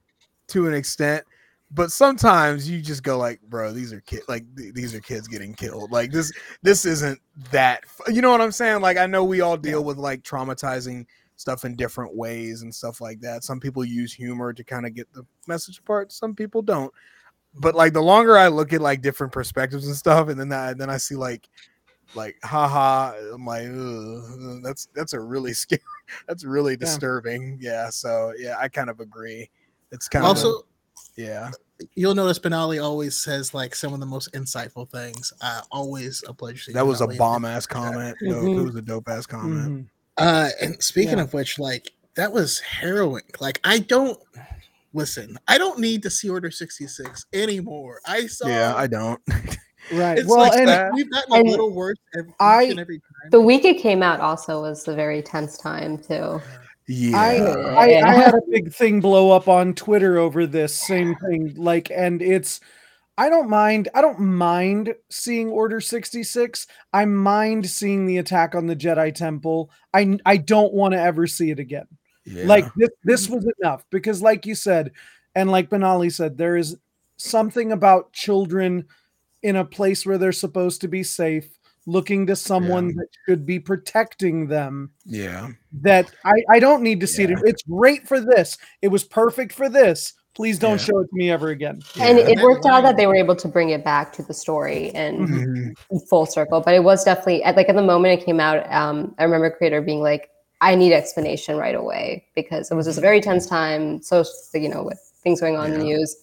to an extent, but sometimes you just go like, bro, these are kid like th- these are kids getting killed. Like this this isn't that. fu- You know what I'm saying? Like I know we all deal with like traumatizing stuff in different ways and stuff like that. Some people use humor to kind of get the message apart. Some people don't. But like the longer I look at like different perspectives and stuff, and then I then I see like like haha, I'm like, that's that's a really scary, that's really disturbing. Yeah. So yeah, I kind of agree. It's kind of Also, yeah. you'll notice Benali always says like some of the most insightful things. Uh, always a pleasure. seeing That was a bomb ass comment. Dope. Mhm. It was a dope ass comment. Mhm. Uh, and speaking Yeah. of which, like that was harrowing. Like I don't listen. I don't need to see Order sixty six anymore. I saw. Yeah, I don't. Right. It's well, like and that. we've gotten a little worse every, I- and every time. The week it came out also was a very tense time too. Yeah. I, I, I had a big thing blow up on Twitter over this same thing. Like, and it's, I don't mind, I don't mind seeing Order 66. I mind seeing the attack on the Jedi Temple. I, I don't want to ever see it again. yeah. Like, this, this was enough because, like you said, and like Benali said, there is something about children in a place where they're supposed to be safe, looking to someone that should be protecting them yeah. that I, I don't need to see Yeah. it. It's great for this. It was perfect for this. Please don't Yeah. show it to me ever again. and it worked out that they were able to bring it back to the story and Mhm. full circle. But it was definitely at like at the moment it came out. Um, I remember creator being like, "I need explanation right away" because it was just a very tense time. So you know, with things going on in the news.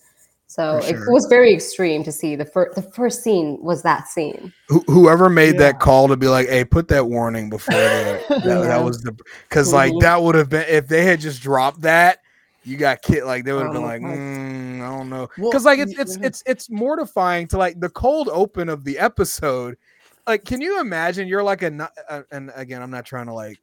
So For it was very extreme to see the first. The first scene was that scene. Who whoever made Yeah. that call to be like, "Hey, put that warning before the, that, Yeah. that was the," because like Mhm. that would have been if they had just dropped that, you got kid like they would have been Oh, like, mm, I don't know, Well, because like it's it's it's it's mortifying to like the cold open of the episode. Like, can you imagine? You're like a, no- uh, and again, I'm not trying to like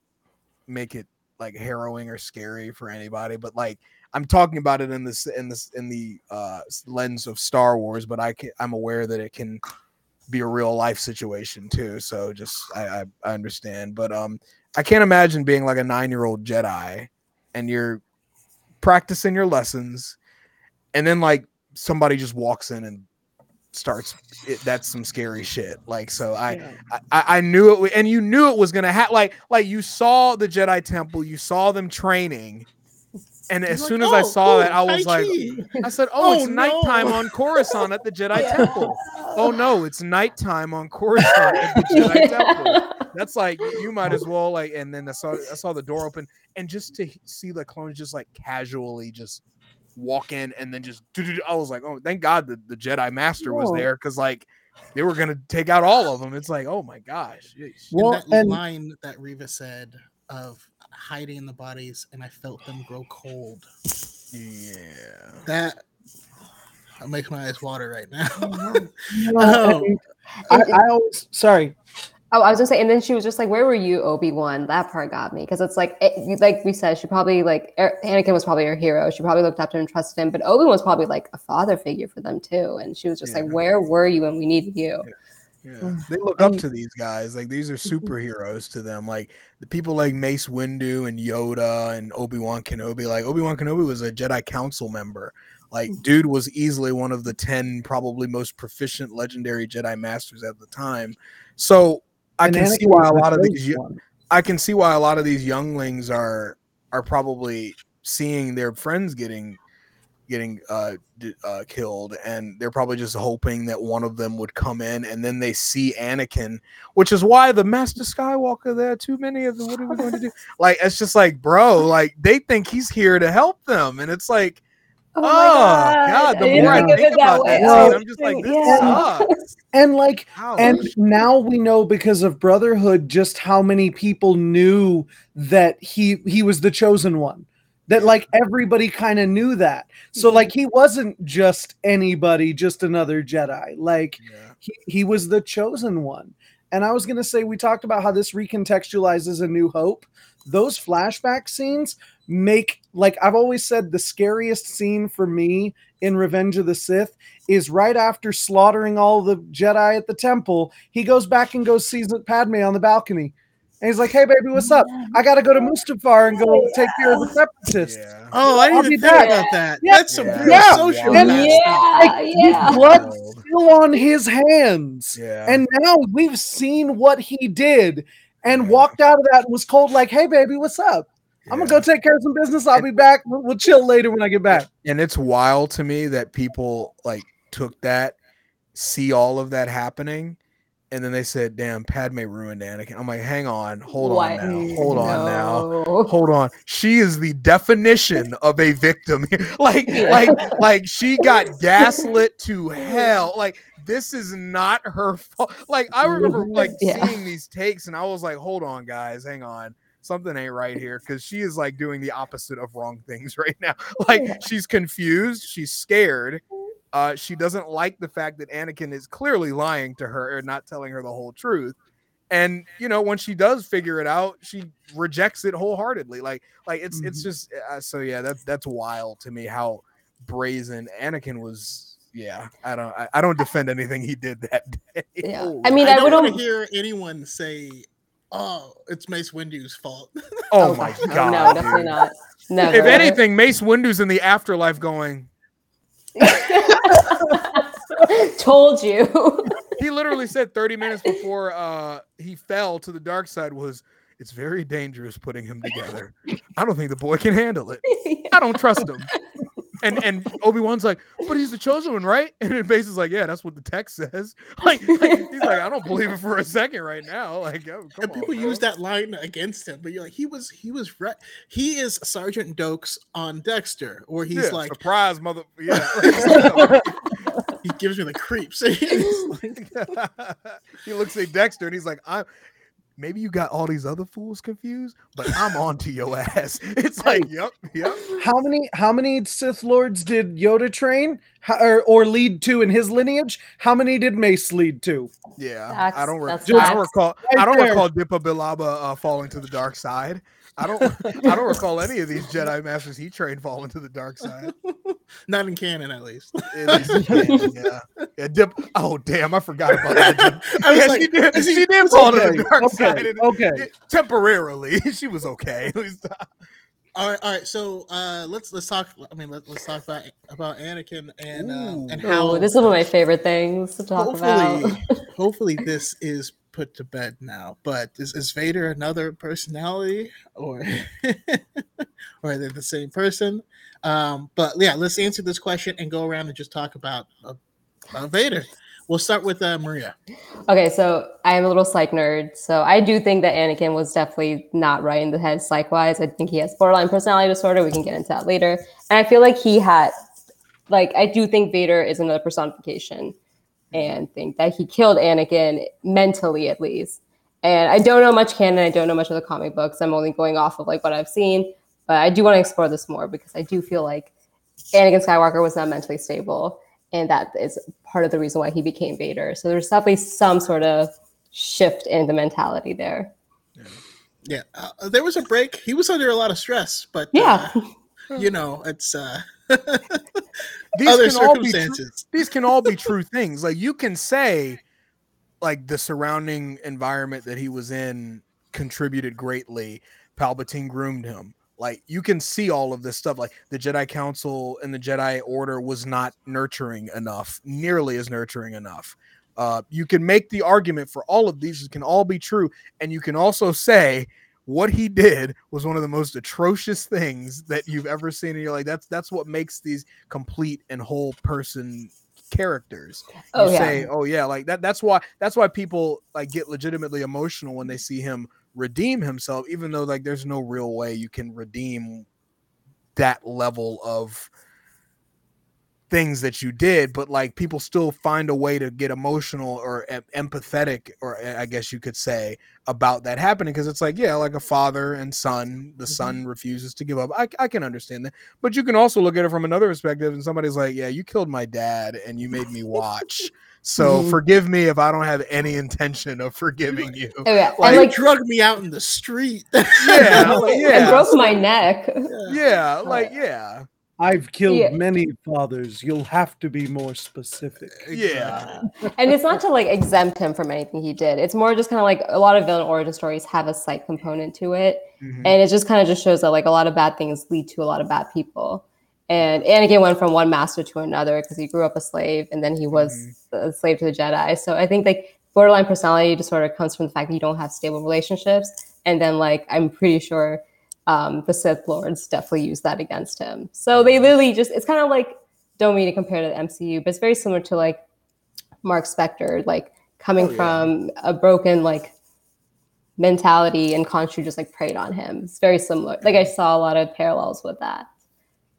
make it like harrowing or scary for anybody, but like I'm talking about it in this in this in the uh lens of Star Wars, but I can I'm aware that it can be a real life situation too. So just I I, I understand, but um I can't imagine being like a nine year old Jedi and you're practicing your lessons, and then like somebody just walks in and starts it, that's some scary shit like so i Yeah. I, I I knew it, and you knew it was gonna happen. Like, like you saw the Jedi Temple, you saw them training, and as He's soon like, as I "Oh, saw oh, that, I was like, I said, "Oh, it's Oh, nighttime on Coruscant at the Jedi Temple." Oh no, it's nighttime on Coruscant at the Jedi Temple. That's like you might as well like. And then I saw I saw the door open, and just to see the clones just like casually just walk in, and then just I was like, "Oh, thank God the, the Jedi Master was there," because like they were gonna take out all of them. It's like, oh my gosh. Well, and that and- line that Reva said of hiding in the bodies and I felt them grow cold. Yeah. That I make my eyes water right now. Oh, and I, I always sorry. Oh, I was gonna say, and then she was just like, "Where were you, Obi Wan?" That part got me because it's like, it, like we said, she probably like er, Anakin was probably her hero. She probably looked up to him and trusted him, but Obi Wan was probably like a father figure for them too. And she was just Yeah. like, "Where were you when we needed you?" Yeah. They look up to these guys. Like these are superheroes to them. Like the people like Mace Windu and Yoda and Obi-Wan Kenobi. Like Obi-Wan Kenobi was a Jedi Council member. Like dude was easily one of the 10 probably most proficient legendary Jedi masters at the time. So I And can see why a lot of these one. I can see why a lot of these younglings are are probably seeing their friends getting getting uh, d- uh killed and they're probably just hoping that one of them would come in and then they see Anakin which is why the master Skywalker there are too many of them what are we going to do like it's just like bro like they think he's here to help them and it's like Oh, oh, my god, the I more I think think it that about that way. Oh, scene I'm just like this yeah. sucks And like and Ouch. now we know because of brotherhood just how many people knew that he he was the chosen one that like everybody kind of knew that. So like mm-hmm. he wasn't just anybody just another jedi. Like Yeah. he, he was the chosen one. And i was going to say we talked about how this recontextualizes a new hope. Those flashback scenes make like i've always said the scariest scene for me in revenge of the sith is right after slaughtering all the jedi at the temple he goes back and goes sees padme on the balcony and he's like hey baby what's up i gotta go to mustafar and go take care of the separatists yeah Oh, I I'll didn't be even think back. about that. Yeah. That's some Yeah. real Yeah. social And- stuff. Yeah, Like, his yeah. blood Wild. still on his hands yeah and now we've seen what he did and Yeah. walked out of that and was cold like hey baby what's up i'm gonna go take care of some business i'll be back we'll, we'll chill later when i get back and it's wild to me that people like took that, see all of that happening, and then they said, "Damn, Padme ruined Anakin." I'm like, "Hang on, hold What? on now, hold on now." Hold on. She is the definition of a victim. here. like, Yeah. like, like she got gaslit to hell. Like, this is not her fault. Like, I remember like Yeah. seeing these takes, and I was like, hold on, guys, hang on. Something ain't right here because she is like doing the opposite of wrong things right now. Like, she's confused, she's scared. Uh, she doesn't like the fact that Anakin is clearly lying to her and not telling her the whole truth and you know when she does figure it out she rejects it wholeheartedly like like it's it's Mhm. just uh, so yeah that's that's wild to me how brazen anakin was yeah i don't i, I don't defend anything he did that day Yeah. I mean, I I don't would want to hear anyone say, "Oh, it's Mace Windu's fault." oh my Oh, god no, definitely not. Never. if anything mace windu's in the afterlife going told you. he literally said 30 minutes before uh he fell to the dark side was it's very dangerous putting him together i don't think the boy can handle it I don't trust him. And and Obi Wan's like, but he's the chosen one, right? And then Mace is like, yeah, that's what the text says. Like, like, he's like, I don't believe it for a second right now. Like, oh, come and on, people bro. use that line against him, but you're like, he was, he was right. He is Sergeant Doakes on Dexter, where he's Yeah, like, surprise, mother. Yeah, oh. he gives me the creeps. Like, he looks at Dexter and he's like, I'm. Maybe you got all these other fools confused, but I'm on to your ass. It's like, yep, yep. how many how many sith lords did yoda train How, or, or lead to in his lineage how many did mace lead to Yeah, I don't. Re- that's I don't recall. Right I don't there. recall Depa Billaba uh, falling to the dark side. I don't. I don't recall any of these Jedi masters he trained falling to the dark side. Not in canon, at least. At least he yeah, yeah. Dip. Oh damn! I forgot about that. I was yeah, like, she did. is he- She did fall to okay the dark side okay and- okay it- temporarily. She was okay. All right, all right. So uh, let's let's talk. I mean, let, let's talk about about Anakin and um, and how Oh, this is one of my favorite things to talk about. hopefully hopefully this is put to bed now. But is, is Vader another personality, or or are they the same person? Um, but yeah, let's answer this question and go around and just talk about uh, about Vader. We'll start with uh, Maria. Okay, so I am a little psych nerd. So I do think that Anakin was definitely not right in the head psych wise. I think he has borderline personality disorder. We can get into that later. And I feel like he had, like, I do think Vader is another personification and think that he killed Anakin mentally at least. And I don't know much canon. I don't know much of the comic books. I'm only going off of like what I've seen. But I do want to explore this more because I do feel like Anakin Skywalker was not mentally stable. and that is part of the reason why he became Vader. So there's definitely some sort of shift in the mentality there. Yeah, uh, there was a break. He was under a lot of stress, but Yeah. uh, you know, it's uh, these other can all be true, circumstances. these can all be true things. Like you can say, like the surrounding environment that he was in contributed greatly. Palpatine groomed him. Like you can see all of this stuff. Like the Jedi Council and the Jedi Order was not nurturing enough, nearly as nurturing enough. Uh, you can make the argument for all of these. It can all be true, and you can also say what he did was one of the most atrocious things that you've ever seen. And you're like, that's that's what makes these complete and whole person characters. You Oh yeah. say, oh yeah, like that. That's why that's why people like get legitimately emotional when they see him redeem himself, even though like there's no real way you can redeem that level of things that you did but like people still find a way to get emotional or em- empathetic or i guess you could say about that happening because it's like yeah like a father and son the mm-hmm. son refuses to give up. I, I can understand that but you can also look at it from another perspective and somebody's like yeah you killed my dad and you made me watch so Mhm. forgive me if i don't have any intention of forgiving you Oh, yeah. Like, and you like drug me out in the street. yeah like, and yeah broke so- my neck. yeah like yeah I've killed Yeah. many fathers. You'll have to be more specific. yeah and it's not to like exempt him from anything he did. It's more just kind of like a lot of villain origin stories have a slight component to it. Mhm. and it just kind of just shows that like a lot of bad things lead to a lot of bad people and anakin went from one master to another because he grew up a slave and then he was Mhm. a slave to the jedi so i think like borderline personality disorder comes from the fact that you don't have stable relationships and then like i'm pretty sure um, the sith lords definitely use that against him so they literally just it's kind of like don't mean to compare to the mcu but it's very similar to like Marc Spector like coming Oh, yeah. from a broken like mentality and Khonshu just like preyed on him. It's very similar. Like I saw a lot of parallels with that.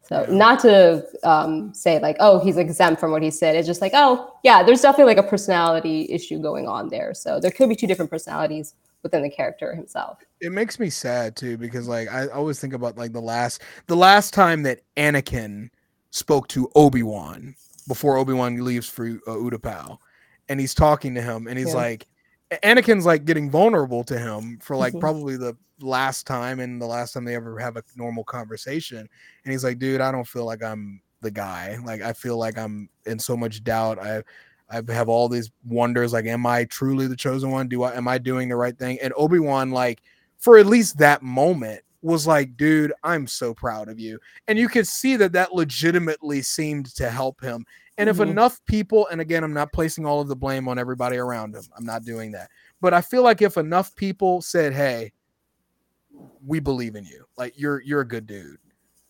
So not to um, say like, oh, he's exempt from what he said. It's just like, oh, yeah, there's definitely like a personality issue going on there. So there could be two different personalities within the character himself. it makes me sad too because like I always think about like the last the last time that Anakin spoke to Obi-Wan before Obi-Wan leaves for uh, Utapau and he's talking to him and he's Yeah. like Anakin's like getting vulnerable to him for like Mhm. probably the last time and the last time they ever have a normal conversation. And he's like dude I don't feel like I'm the guy. Like I feel like I'm in so much doubt. I I have all these wonders. Like am I truly the chosen one? Do I am I doing the right thing? And Obi-Wan like for at least that moment was like dude i'm so proud of you. And you could see that that legitimately seemed to help him and if Mhm. enough people and again i'm not placing all of the blame on everybody around him i'm not doing that but i feel like if enough people said hey we believe in you like you're you're a good dude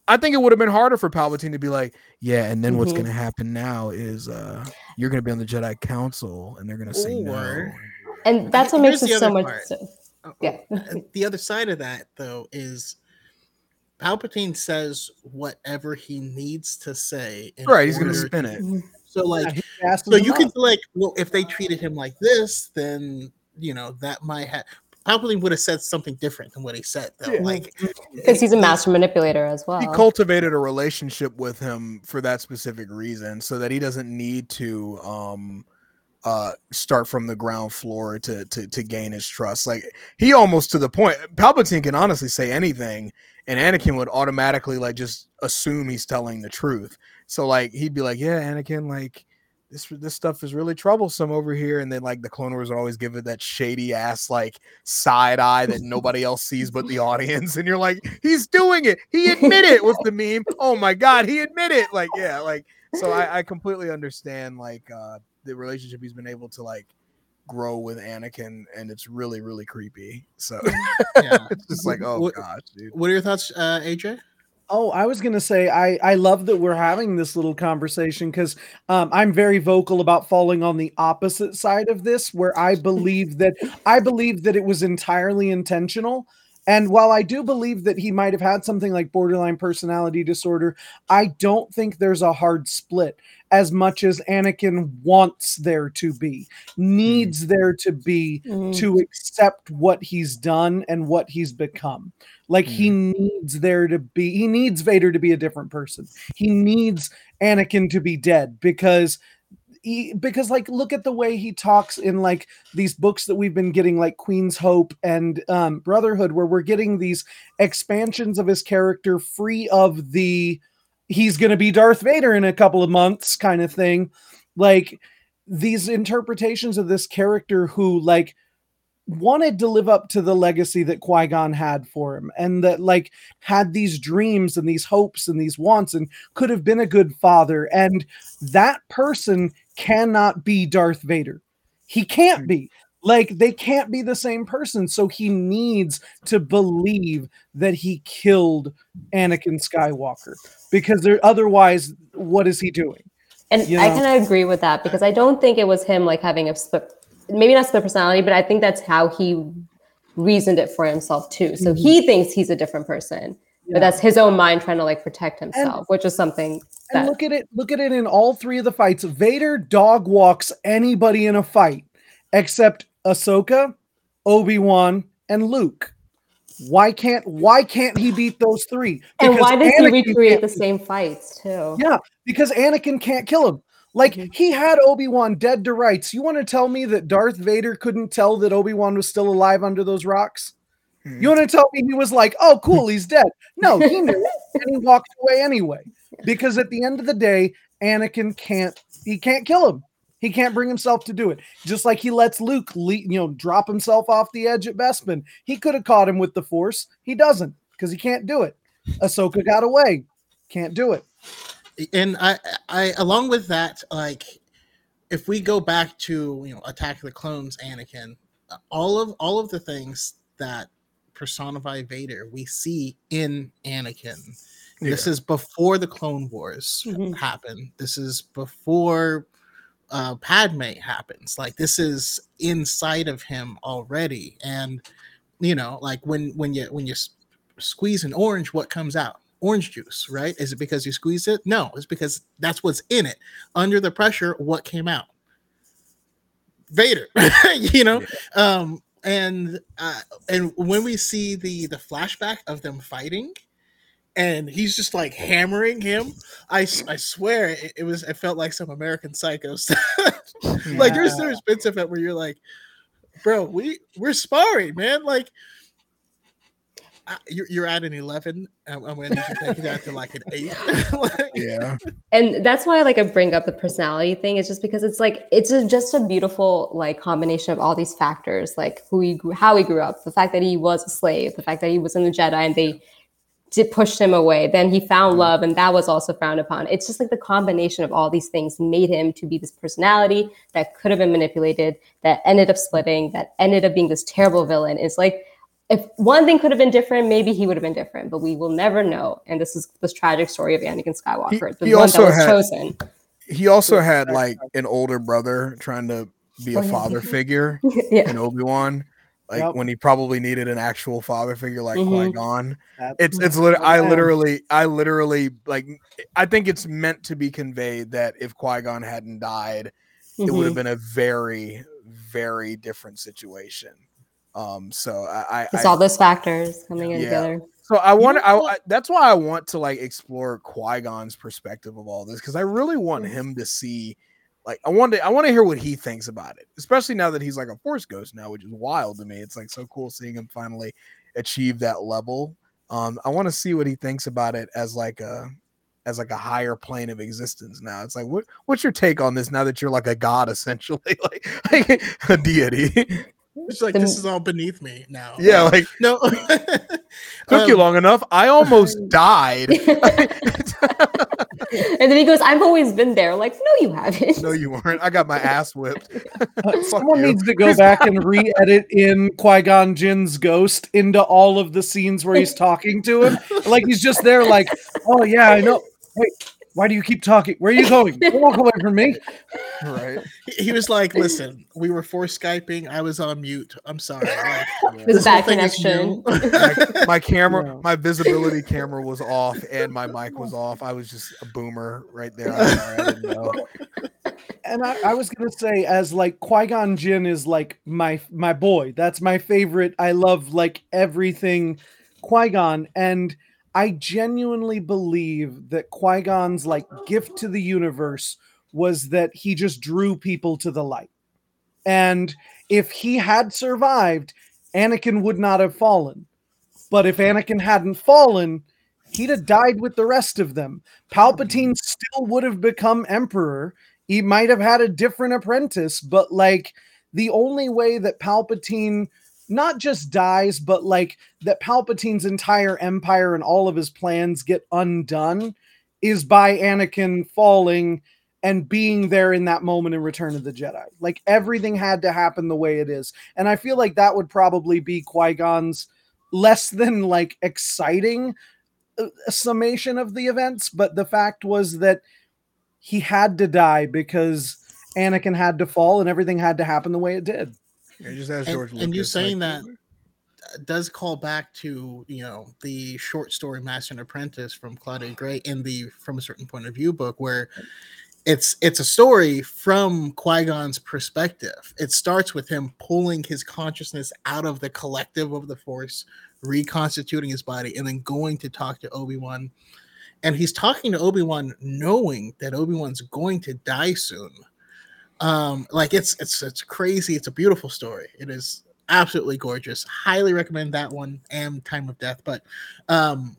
i think it would have been harder for palpatine to be like yeah and then what's Mhm. going to happen now is uh you're going to be on the jedi council and they're going to say no Or- And that's what Here's makes the it so other much. part. so- Uh, Yeah. the other side of that though is Palpatine says whatever he needs to say. in right he's going to spin it So like Yeah, so you up. can like well if they treated him like this then you know that might have Palpatine would have said something different than what he said though Yeah. like Because he's a master manipulator as well. he cultivated a relationship with him for that specific reason so that he doesn't need to um uh start from the ground floor to to to gain his trust like he almost to the point palpatine can honestly say anything and anakin would automatically like just assume he's telling the truth. So like he'd be like yeah anakin like this this stuff is really troublesome over here. And then like the clone wars would always give it that shady ass like side eye that nobody else sees but the audience. And you're like he's doing it. He admitted it was the meme. Oh my god he admitted like yeah like so I, I completely understand like uh the relationship he's been able to like grow with Anakin and it's really really creepy so yeah. it's just like oh What- gosh dude what are your thoughts uh AJ Oh, I was gonna say I I love that we're having this little conversation because um, I'm very vocal about falling on the opposite side of this, where I believe that I believe that it was entirely intentional. And while I do believe that he might have had something like borderline personality disorder, I don't think there's a hard split. As much as Anakin wants there to be, needs there to be Mhm. to accept what he's done and what he's become. Like he needs there to be, he needs Vader to be a different person. He needs Anakin to be dead because he, because like look at the way he talks in like these books that we've been getting like Queen's Hope and um, Brotherhood where we're getting these expansions of his character free of the he's going to be Darth Vader in a couple of months kind of thing like these interpretations of this character who like wanted to live up to the legacy that Qui-Gon had for him and that like had these dreams and these hopes and these wants and could have been a good father and that person cannot be Darth Vader. He can't be. Like they can't be the same person so he needs to believe that he killed Anakin Skywalker because there otherwise what is he doing? And you I know? kind of agree with that because I don't think it was him like having a split, maybe not split personality, but I think that's how he reasoned it for himself too. So he thinks he's a different person, Mm-hmm. Yeah. but that's his own mind trying to like protect himself, which is something And look at it, look at it in all three of the fights. Vader dog walks anybody in a fight except Ahsoka, Obi-Wan, and Luke. Why can't why can't he beat those three? and why does he recreate the same fights too? Yeah, because Anakin can't kill him. Like Mhm. he had Obi-Wan dead to rights. You want to tell me that Darth Vader couldn't tell that Obi-Wan was still alive under those rocks? Hmm. You want to tell me he was like, "Oh, cool, he's dead"? No, he knew, and he walked away anyway. Because at the end of the day, Anakin can't. He can't kill him. He can't bring himself to do it. Just like he lets Luke, le- you know, drop himself off the edge at Bespin. He could have caught him with the Force. He doesn't because he can't do it. Ahsoka got away. Can't do it. and I, I along with that, like if we go back to you know Attack of the Clones, Anakin, all of all of the things that personify Vader, we see in Anakin. This is before the Clone Wars Mhm. happen. This is before uh, Padme happens. Like this is inside of him already, and you know, like when when you when you s- squeeze an orange, what comes out? Orange juice, right? Is it because you squeezed it? No, it's because that's what's in it. Under the pressure, what came out? Vader, you know. Um, and uh, and when we see the the flashback of them fighting, and he's just like hammering him, I, I swear it, it was it felt like some American Psycho stuff. like there's there's bits of it where you're like, bro, we we're sparring, man. Like I, you're, you're at an 11. I'm, I'm gonna need you to take that to like an eight. Like, Yeah. and that's why I like i bring up the personality thing It's just because it's like it's a, just a beautiful like combination of all these factors like who he grew how he grew up the fact that he was a slave the fact that he was in the jedi and they did pushed him away. Then he found mm. love and that was also frowned upon. It's just like the combination of all these things made him to be this personality that could have been manipulated that ended up splitting that ended up being this terrible villain. It's like if one thing could have been different, maybe he would have been different, but we will never know. And this is this tragic story of Anakin Skywalker, the he one also that was had- chosen. He also had like an older brother trying to be Oh, a father mm-hmm. figure yeah. in Obi Wan, like Yep. when he probably needed an actual father figure like Mhm. Qui Gon. It's it's lit- I literally I literally like I think it's meant to be conveyed that if Qui Gon hadn't died, it would have Mhm. been a very very different situation. Um, so I, I, It's I all those factors coming in Yeah. together. so I want I. I that's why I want to like explore Qui Gon's perspective of all this because I really want him to see, like I want to I want to hear what he thinks about it, especially now that he's like a Force Ghost now, which is wild to me. It's like so cool seeing him finally achieve that level. Um, I want to see what he thinks about it as like a as like a higher plane of existence now. It's like what what's your take on this now that you're like a god essentially, like, like a deity? It's like The- this is all beneath me now. yeah, like no. took you Um, long enough. I almost died. and then he goes, I've always been there. Like, no, you haven't. No, you weren't. I got my ass whipped. Uh, Someone you. needs to go back and re-edit in Qui Gon Jinn's ghost into all of the scenes where he's talking to him, like he's just there, like, "Oh yeah, I know." Wait, Why do you keep talking? Where are you going? Don't walk away from me. Right. He- He was like, "Listen, we were force skyping. I was on mute. I'm sorry." Like, Yeah. This this bad is connection. you. my, my camera, No. my visibility camera was off, and my mic was off. I was just a boomer right there. I'm I didn't know. And I, I was gonna say, as like Qui Gon Jinn is like my my boy. That's my favorite. I love like everything Qui Gon, and I genuinely believe that Qui Gon's like gift to the universe was that he just drew people to the light. And if he had survived, Anakin would not have fallen. But if Anakin hadn't fallen, he'd have died with the rest of them. Palpatine still would have become emperor. He might have had a different apprentice, but like the only way that Palpatine not just dies, but like that Palpatine's entire empire and all of his plans get undone is by Anakin falling and being there in that moment in Return of the Jedi. Like everything had to happen the way it is. And I feel like that would probably be Qui Gon's less than like exciting uh, summation of the events. But the fact was that he had to die because Anakin had to fall and everything had to happen the way it did. Yeah, just ask And- George and you Lucas, saying like, that does call back to you know the short story Master and Apprentice from Claudia Gray in the From a Certain Point of View book, where it's it's a story from Qui Gon's perspective. It starts with him pulling his consciousness out of the collective of the Force, reconstituting his body, and then going to talk to Obi Wan. And he's talking to Obi Wan, knowing that Obi Wan's going to die soon. Um, like it's it's it's crazy. It's a beautiful story. It is absolutely gorgeous. Highly recommend that one and Time of Death. But um,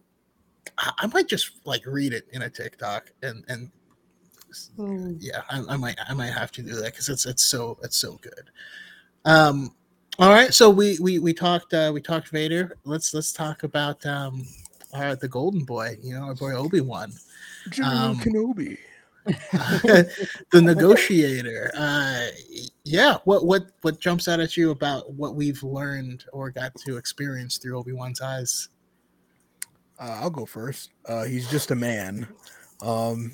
I, I might just like read it in a TikTok and and Hmm. yeah, I, I might I might have to do that because it's it's so it's so good. Um, all right, so we we we talked uh, we talked Vader. Let's let's talk about um our the Golden Boy. You know, our boy Obi Wan, General um, Kenobi. the negotiator. Uh, yeah, what what what jumps out at you about what we've learned or got to experience through Obi Wan's eyes? Uh, I'll go first. Uh, he's just a man. Um,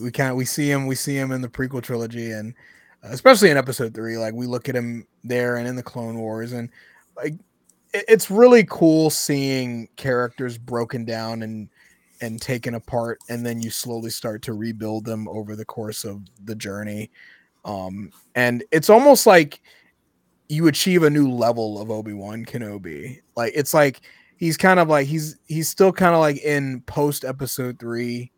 we of we see him we see him in the prequel trilogy and uh, especially in episode three like we look at him there and in the clone wars and like it, it's really cool seeing characters broken down and and taken apart and then you slowly start to rebuild them over the course of the journey. Um and it's almost like you achieve a new level of obi-wan kenobi. Like it's like he's kind of like he's he's still kind of like in post episode three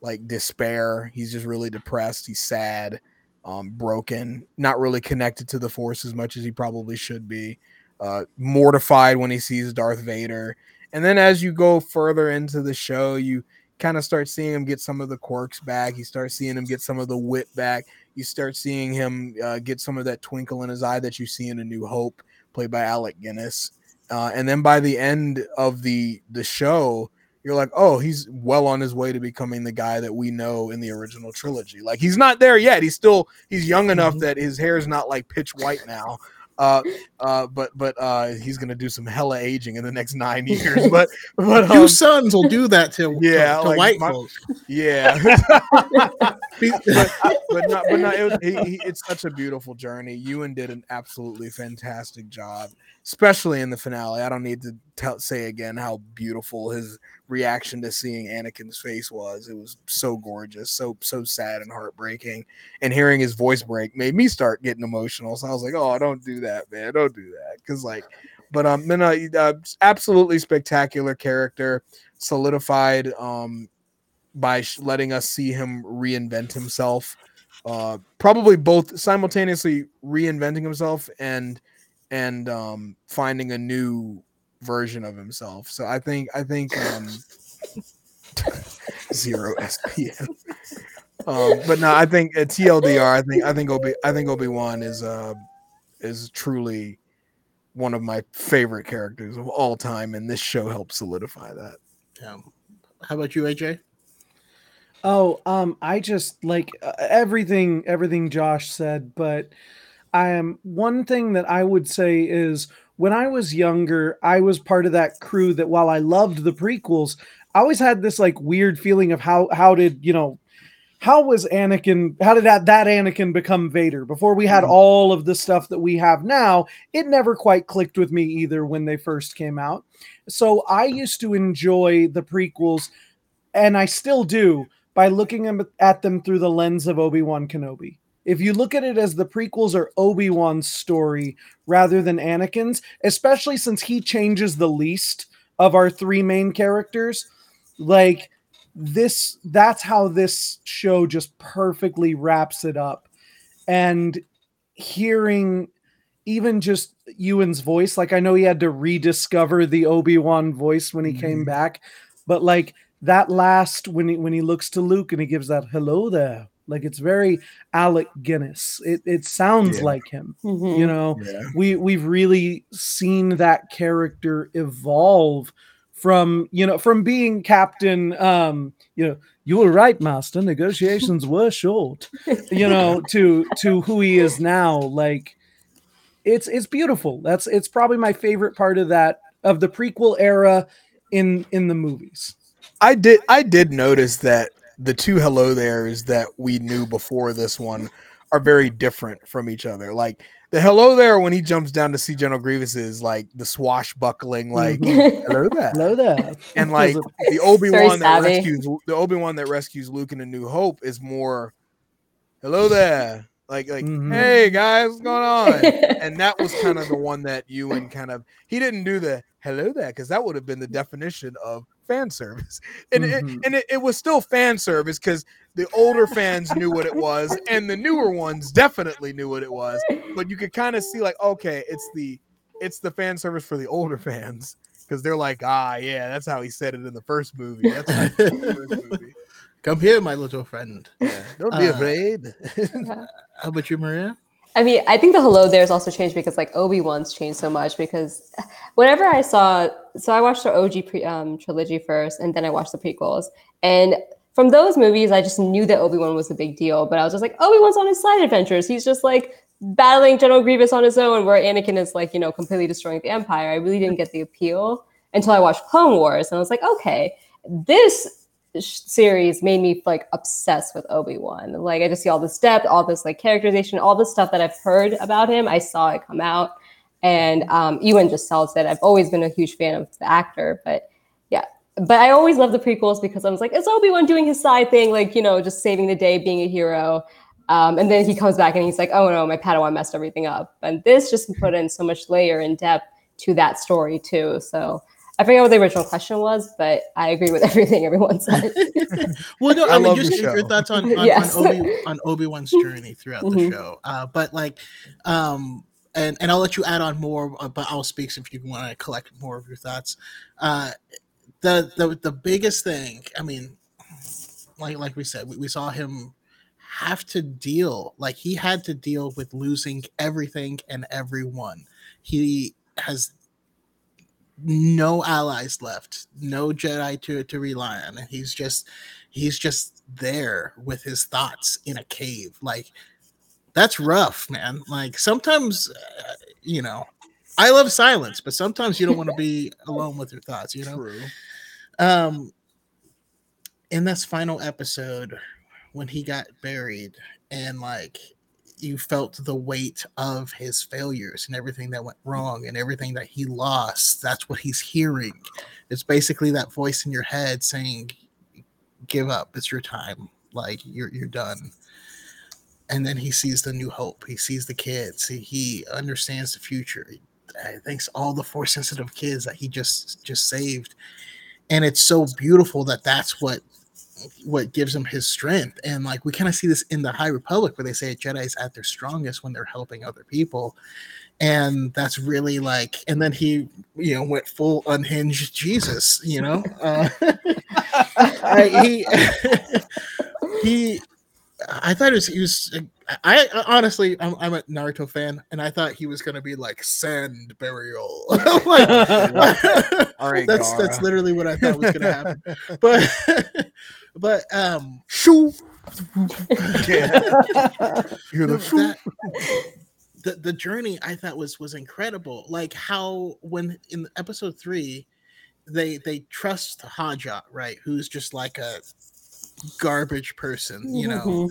like despair. He's just really depressed. He's sad um broken not really connected to the force as much as he probably should be. Uh mortified when he sees darth vader and then as you go further into the show you kind of start seeing him get some of the quirks back. You start seeing him get some of the wit back. You start seeing him uh, get some of that twinkle in his eye that you see in a new hope played by alec guinness. Uh, and then by the end of the the show you're like oh he's well on his way to becoming the guy that we know in the original trilogy. Like he's not there yet. He's still he's young enough Mhm. that his hair is not like pitch white now uh uh but but uh he's gonna do some hella aging in the next nine years but but Two um, sons will do that to yeah, to, to like white my- folks. yeah. But, but not but not it was, he, he, it's such a beautiful journey. Ewan did an absolutely fantastic job especially in the finale i don't need to tell say again how beautiful his reaction to seeing anakin's face was. It was so gorgeous so so sad and heartbreaking. And hearing his voice break made me start getting emotional. So i was like oh don't do that man. Don't do that. Because like but um no, uh, absolutely spectacular character solidified um by letting us see him reinvent himself uh probably both simultaneously reinventing himself and and um finding a new version of himself so i think i think um zero spn um but no i think uh, tldr i think i think obi i think obi-wan is uh is truly one of my favorite characters of all time and this show helps solidify that Yeah. How about you, AJ? Oh, um, I just like uh, everything, everything Josh said, but I am one thing that I would say is when I was younger, I was part of that crew that while I loved the prequels, I always had this like weird feeling of how how did you know how was Anakin? How did that that Anakin become Vader? Before we had Mhm. all of the stuff that we have now, it never quite clicked with me either when they first came out. So I used to enjoy the prequels, and I still do by looking at them through the lens of Obi Wan Kenobi. If you look at it as the prequels are Obi Wan's story rather than Anakin's, especially since he changes the least of our three main characters, like this that's how this show just perfectly wraps it up and hearing even just Ewan's voice like I know he had to rediscover the Obi-Wan voice when he came Mhm. back but like that last when he when he looks to Luke and he gives that hello there like it's very Alec Guinness it it sounds Yeah. like him Mhm. you know Yeah. we we've really seen that character evolve from you know from being captain um you know you were right master negotiations were short you know to to who he is now like it's it's beautiful that's it's probably my favorite part of that of the prequel era in in the movies I did I did notice that the two hello there's that we knew before this one are very different from each other. Like the hello there when he jumps down to see General Grievous is like the swashbuckling, like Mhm. hello there. hello there And like the Obi Wan that savvy. rescues the Obi Wan that rescues Luke in A New Hope is more hello there. Like like Mhm. hey guys, what's going on? and that was kind of the one that Ewan kind of he didn't do the hello there because that would have been the definition of fan service and Mhm. it, and it, it was still fan service because the older fans knew what it was and the newer ones definitely knew what it was but you could kind of see like okay it's the it's the fan service for the older fans because they're like ah yeah that's how he said it in the first movie that's how he said it in the first movie Come here, my little friend. yeah don't be Uh, afraid How about you, Maria? I mean, I think the hello there's also changed because like Obi Wan's changed so much. Because whenever I saw, so I watched the OG pre, um, trilogy first, and then I watched the prequels, and from those movies, I just knew that Obi Wan was a big deal. But I was just like, Obi Wan's on his side adventures. He's just like battling General Grievous on his own, where Anakin is like you know completely destroying the Empire. I really didn't get the appeal until I watched Clone Wars, and I was like, okay, this series made me like obsessed with Obi-Wan. Like I just see all this depth, all this like characterization, all the stuff that I've heard about him. I saw it come out. And um, Ewan just sells it. I've always been a huge fan of the actor, but yeah. But I always love the prequels because I was like, it's Obi-Wan doing his side thing, like, you know, just saving the day, being a hero. Um, and then he comes back and he's like, oh no, my Padawan messed everything up. And this just put in so much layer and depth to that story too. So I forget what the original question was, but I agree with everything everyone said. Well, no, I I, mean, love just the your, your thoughts on on, Yes. on Obi on Obi Wan's journey throughout the Mhm. show. Uh, but like, um, and and I'll let you add on more, uh, but I'll speak if you want to collect more of your thoughts. Uh, the the the biggest thing, I mean, like like we said, we, we saw him have to deal like he had to deal with losing everything and everyone. He has no allies left, no Jedi to to rely on, and he's just he's just there with his thoughts in a cave. Like that's rough, man. Like sometimes, uh, you know, I love silence, but sometimes you don't want to be alone with your thoughts. You know, True. um, in this final episode when he got buried and like you felt the weight of his failures and everything that went mm. wrong and everything that he lost that's what he's hearing. It's basically that voice in your head saying give up it's your time like you're you're done. And then he sees the new hope he sees the kids he, he understands the future he thanks all the Force sensitive kids that he just just saved. And it's so beautiful that that's what what gives him his strength. And like we kind of see this in the high republic where they say jedi's at their strongest when they're helping other people. And that's really like and then he you know went full unhinged jesus you know? Uh, I, he he i thought it was, he was I, I honestly I'm, I'm a naruto fan and i thought he was going to be like sand burial. Like, All right, that's Gaara. that's literally what I thought was gonna happen. But but um Shoo. yeah. You're the, the shoo. that- the the journey I thought was was incredible. Like how when in episode three they they trust Haja, right? Who's just like a garbage person, you know. Mhm.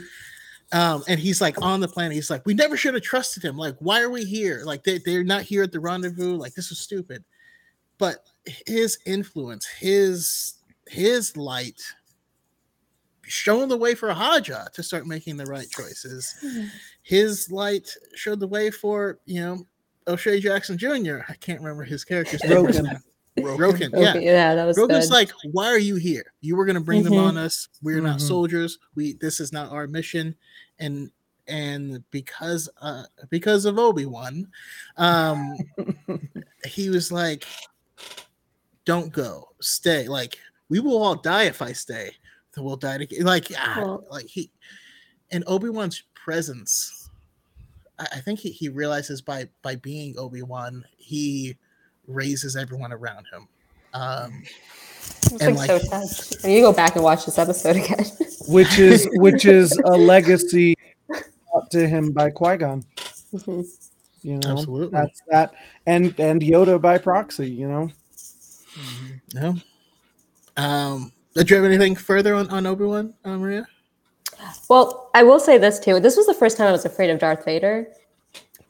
Um, and he's like on the planet. He's like, we never should have trusted him. Like, why are we here? Like, they, they're not here at the rendezvous. Like, this is stupid. But his influence, his his light, showing the way for Haja to start making the right choices. His light showed the way for you know O'Shea Jackson Jr. I can't remember his character's name. right Roken. Roken, yeah. Okay, yeah, that was Rogan's good. like, why are you here? You were gonna bring them Mhm. on us. We're not Mhm. soldiers. We this is not our mission. And and because uh because of Obi-Wan, um he was like, Don't go, stay. Like, we will all die if I stay. So we'll die together. Like, ah, Well- like he and Obi-Wan's presence. I, I think he, he realizes by by being Obi-Wan, he raises everyone around him. Um It's and, like, like- so sad. I mean, you go back and watch this episode again. which is which is a legacy brought to him by Qui Gon. Mhm. You know, Absolutely. that's that, and and Yoda by proxy. You know, No. Um, did you have anything further on, on Obi Wan, uh, Maria? Well, I will say this too. This was the first time I was afraid of Darth Vader.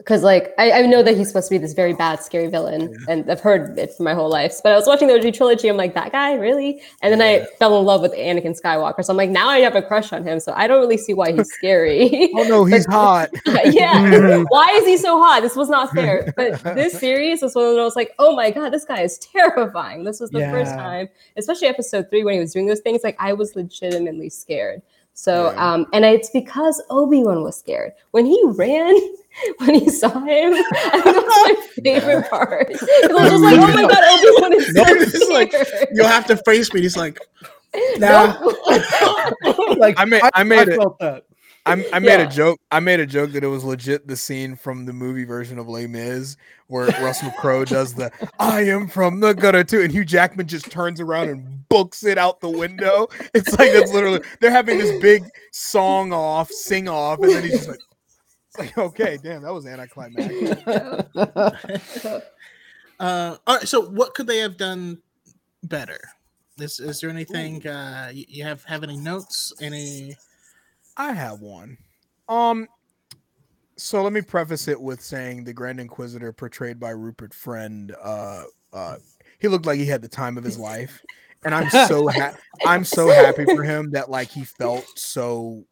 Because, like, I, I know that he's supposed to be this very bad, scary villain, and I've heard it for my whole life. But I was watching the OG trilogy. I'm like, that guy, really? And then Yeah. I fell in love with Anakin Skywalker. So I'm like, now I have a crush on him. So I don't really see why he's scary. Oh no, he's hot. yeah. Why is he so hot? This was not fair. But this series was one of those like, oh my god, this guy is terrifying. This was the first time, especially episode three when he was doing those things. Like I was legitimately scared. So, Yeah. um, and it's because Obi Wan was scared when he ran. When he saw him, I think that was my favorite part. I was just like, "Oh my god, Obi Wan is so No, it's like- You'll have to face me. He's like, nah. No. like I made- I made it. felt that. I, I made Yeah. a joke. I made a joke that it was legit the scene from the movie version of Les Mis where Russell Crowe does the "I am from the gutter too," and Hugh Jackman just turns around and books it out the window. It's like that's literally they're having this big song off, sing off, and then he's just like, it's like okay, damn, that was anticlimactic. uh, all right. So, what could they have done better? Is, is there anything uh, you, you have have any notes? Any? I have one. Um, so let me preface it with saying the Grand Inquisitor portrayed by Rupert Friend, uh, uh, he looked like he had the time of his life, and I'm so ha- I'm so happy for him that like he felt so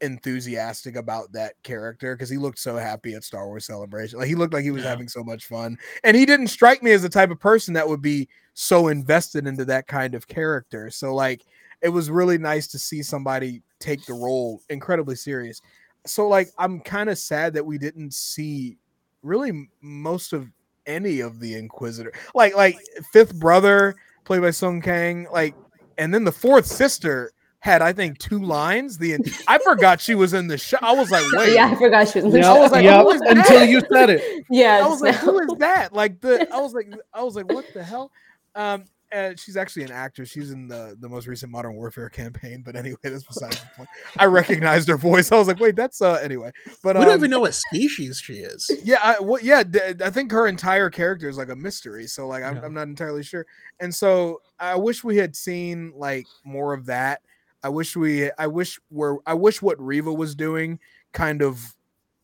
enthusiastic about that character because he looked so happy at Star Wars Celebration. Like he looked like he was Yeah. having so much fun, and he didn't strike me as the type of person that would be so invested into that kind of character. So like it was really nice to see somebody take the role incredibly serious. So like I'm kind of sad that we didn't see really most of any of the Inquisitor. Like like fifth brother played by Sung Kang, like and then the fourth sister had I think two lines. The I forgot she was in the show. I was like, wait. yeah, I forgot she was. in the I was like, yep, who is until you said it. yeah, I was just like, who is that? Like the I was like I was like, what the hell? Um uh, she's actually an actress. She's in the the most recent Modern Warfare campaign. But anyway, that's besides the point. I recognized her voice. I was like, wait, that's uh anyway. But we um, don't even know what species she is. yeah, I, well, yeah, d- I think her entire character is like a mystery. So like, I'm, Yeah. I'm not entirely sure. And so I wish we had seen like more of that. I wish we, I wish where, I wish what Reva was doing kind of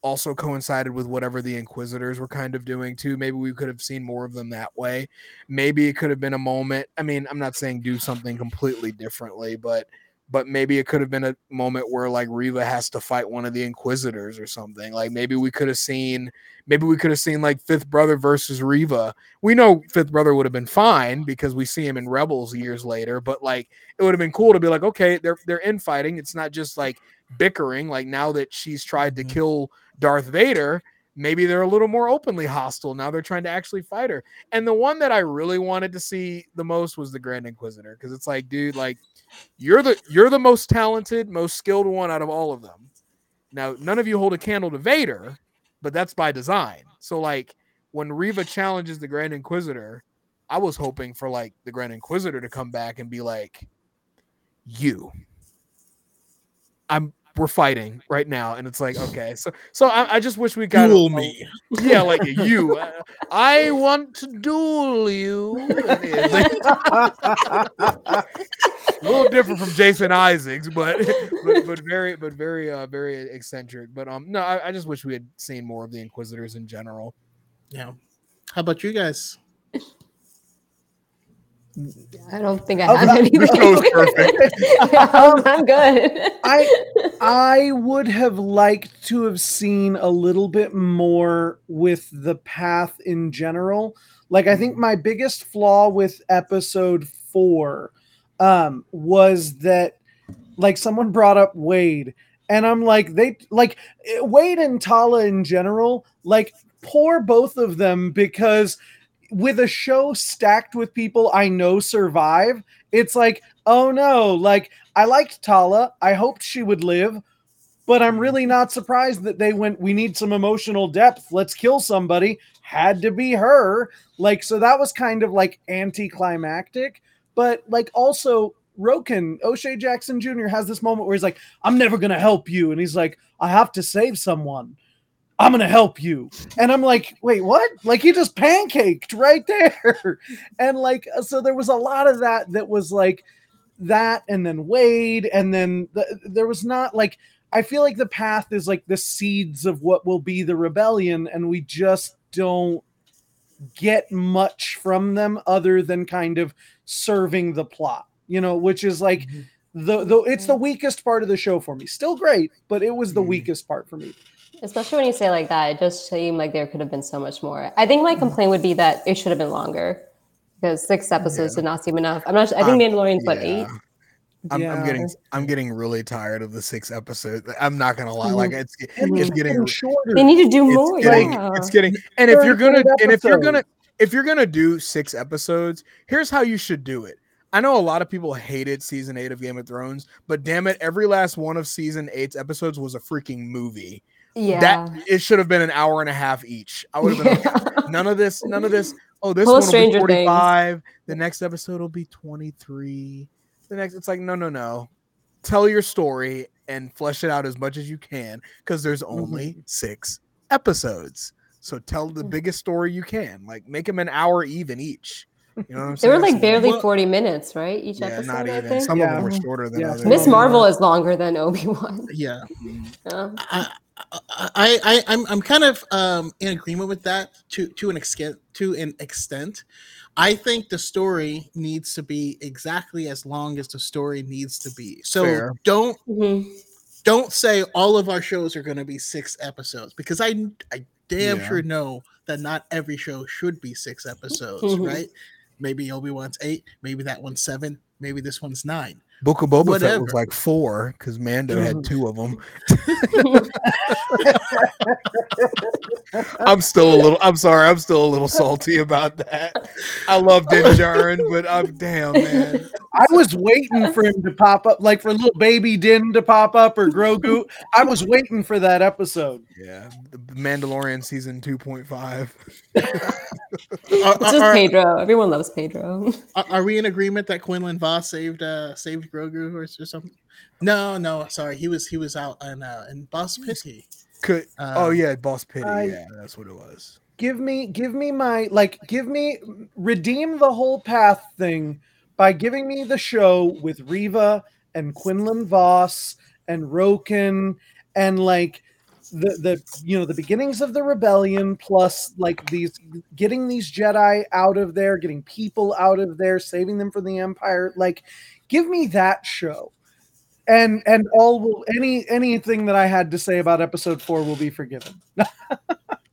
also coincided with whatever the Inquisitors were kind of doing too. Maybe we could have seen more of them that way. Maybe it could have been a moment. I mean, I'm not saying do something completely differently, but but maybe it could have been a moment where like Reva has to fight one of the Inquisitors or something. Like maybe we could have seen maybe we could have seen like Fifth Brother versus Reva. We know Fifth Brother would have been fine because we see him in Rebels years later, but like it would have been cool to be like, okay, they're they're infighting. It's not just like bickering. Like now that she's tried to Mhm. kill Darth Vader, maybe they're a little more openly hostile. Now they're trying to actually fight her. And the one that I really wanted to see the most was the Grand Inquisitor because it's like, dude, like you're the you're the most talented, most skilled one out of all of them. Now, none of you hold a candle to Vader, but that's by design. So like when Reva challenges the Grand Inquisitor, I was hoping for like the Grand Inquisitor to come back and be like, "You, I'm we're fighting right now, and it's like okay, so so I, I just wish we got Duel a- me. yeah, like you. uh, I want to duel you. a little different from Jason Isaacs, but but, but very but very uh very eccentric. But um no, I, I just wish we had seen more of the Inquisitors in general. Yeah. How about you guys? I don't think I Oh, have that- anything. the show's perfect. I'm, I'm good. I I would have liked to have seen a little bit more with the path in general. Like I think my biggest flaw with episode 4 um was that like someone brought up Wade and I'm like they like Wade and Tala in general like poor both of them because with a show stacked with people I know survive it's like oh no like I liked Tala. I hoped she would live, but I'm really not surprised that they went, we need some emotional depth. Let's kill somebody. Had to be her. Like, so that was kind of like anticlimactic, but like also Roken, O'Shea Jackson Jr. has this moment where he's like, I'm never to help you. And he's like, I have to save someone. I'm to help you. And I'm like, wait, what? Like, he just pancaked right there. and like, uh, so there was a lot of that that was like, that and then Wade and then the, there was not like I feel like the path is like the seeds of what will be the rebellion and we just don't get much from them other than kind of serving the plot you know which is like the the it's the weakest part of the show for me still great but it was the Mhm. weakest part for me Especially when you say like that, it just seemed like there could have been so much more. I think my complaint would be that it should have been longer because six episodes did not seem enough. I'm not. su- I think Um, Mandalorian's what eight. Yeah. I'm, I'm getting I'm getting really tired of the six episodes. I'm not gonna lie, like mm-hmm. it's it's it's getting getting shorter They need to do it's more. getting, yeah. it's getting and if you're gonna and if you're gonna if you're gonna do six episodes here's how you should do it i know a lot of people hated season eight of game of thrones but damn it every last one of season eight's episodes was a freaking movie yeah. that it should have been an hour and a half each i would have been like, none of this none of this oh this Pull a one will be Stranger Things. 45 the next episode will be 23 the next it's like no no no tell your story and flesh it out as much as you can because there's only six episodes so tell the Mm. biggest story you can like make them an hour even each you know what i'm they were like barely Well- 40 minutes, right? Each yeah episode. not I even think. some Yeah. of them were shorter than Yeah, others Miss Marvel is longer than Obi Wan. Yeah. I, I, I, I'm, I'm kind of um, in agreement with that to to an extent. To an extent, I think the story needs to be exactly as long as the story needs to be. So Fair. don't Mhm. don't say all of our shows are going to be six episodes because I I damn Yeah. sure know that not every show should be six episodes, Mhm. right? Maybe Obi Wan's eight, maybe that one's seven, maybe this one's nine. Book of boba fett was like four because mando had mm-hmm. two of them I'm still a little. I'm sorry. I'm still a little salty about that. I love Din Djarin, but I'm damn man. I was waiting for him to pop up, like for little baby Din to pop up or Grogu. I was waiting for that episode. Yeah, the Mandalorian season 2.5. Are, It's just Pedro. Everyone loves Pedro. are- are we in agreement that Quinlan Vos saved uh saved Grogu or, or something? No, no, sorry, he was he was out in uh in Boss Pity. Could oh Um, yeah, Boss Pity. I- yeah, that's what it was. Give me, give me my like, give me redeem the whole path thing by giving me the show with Reva and Quinlan Vos and Roken and like the the you know the beginnings of the rebellion plus like these getting these Jedi out of there, getting people out of there, saving them from the Empire. Like, give me that show. And and all will any anything that I had to say about episode four will be forgiven.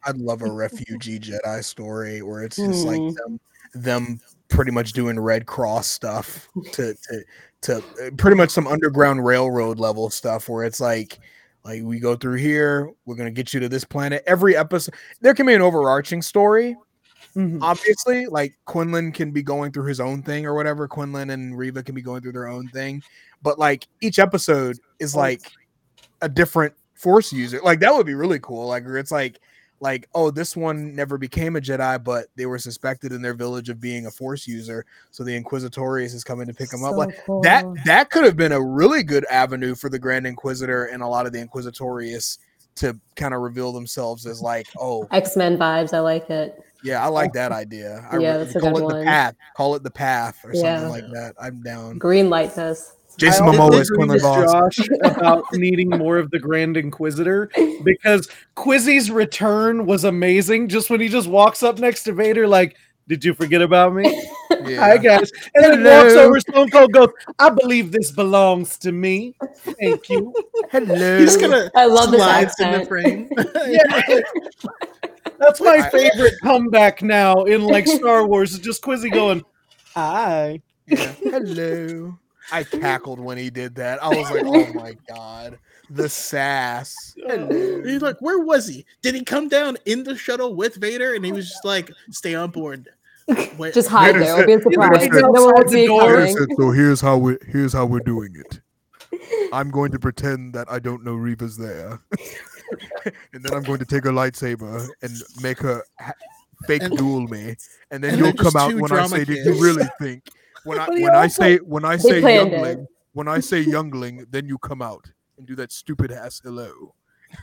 I'd love a refugee Jedi story where it's just like Mhm. them, them pretty much doing Red Cross stuff to to to pretty much some underground railroad level stuff where it's like like we go through here, we're gonna get you to this planet. Every episode, there can be an overarching story, Mhm. obviously like quinlan can be going through his own thing or whatever quinlan and reva can be going through their own thing but like each episode is like a different force user like that would be really cool like it's like like, oh, this one never became a Jedi, but they were suspected in their village of being a Force user, so the Inquisitorius is coming to pick them up. Like cool. that, that could have been a really good avenue for the Grand Inquisitor and a lot of the Inquisitorius to kind of reveal themselves as like, oh, X-Men vibes. I like it. yeah, I like that idea. I Yeah, re- that's a call good it the path. Call it the path or something Yeah. like that. I'm down. Green light this. Jason Momoa is agree Quinlan with Vos. Josh about needing more of the Grand Inquisitor because Quizzy's return was amazing. Just when he just walks up next to Vader, like, "Did you forget about me?" Hi Yeah. guys, and then he walks over. Stone Cold goes, "I believe this belongs to me. Thank you." Hello. He's gonna I love this slides in the frame. Yeah. That's my favorite comeback now in like Star Wars. Is just Quizzy going, "Hi." Yeah. Hello. I cackled when he did that. I was like, oh my god. The sass. Hello. He's like, where was he? Did he come down in the shuttle with Vader? And he was just like, stay on board. Wait, Just hide Vader there. It'll be a Vader surprise. said No one will outside see it door. so here's how we here's how we're doing it. I'm going to pretend that I don't know Reva's there. and then I'm going to take her lightsaber and make her ha- fake And- duel me. And then and you'll they're come out when I drama say, "Did you really think?" When I when I say when I say planned it. youngling, when I say youngling, then you come out and do that stupid ass hello.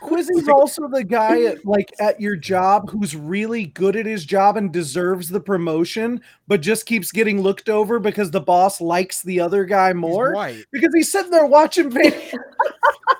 Quizzy's also the guy at like at your job who's really good at his job and deserves the promotion, but just keeps getting looked over because the boss likes the other guy more. Dwight. Because he's sitting there watching Vader.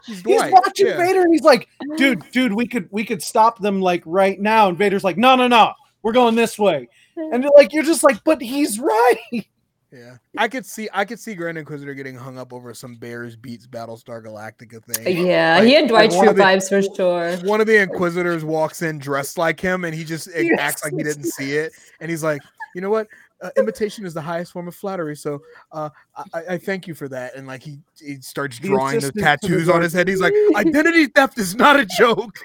He's, He's watching yeah. Vader and he's like, dude, dude, we could we could stop them like right now. And Vader's like, no, no, no, we're going this way. And you're like, you're just like, but he's right. Yeah, I could see I could see Grand Inquisitor getting hung up over some Bears beets Battlestar Galactica thing. Yeah, Like- he had Dwight like one Schrute vibes for sure. One of the Inquisitors walks in dressed like him, and he just Yes. acts like he didn't see it, and he's like, "You know what? Uh, imitation is the highest form of flattery, so uh, I, I- I thank you for that." And like he he starts drawing the assistant to the tattoos on his head. He's like, "Identity theft is not a joke.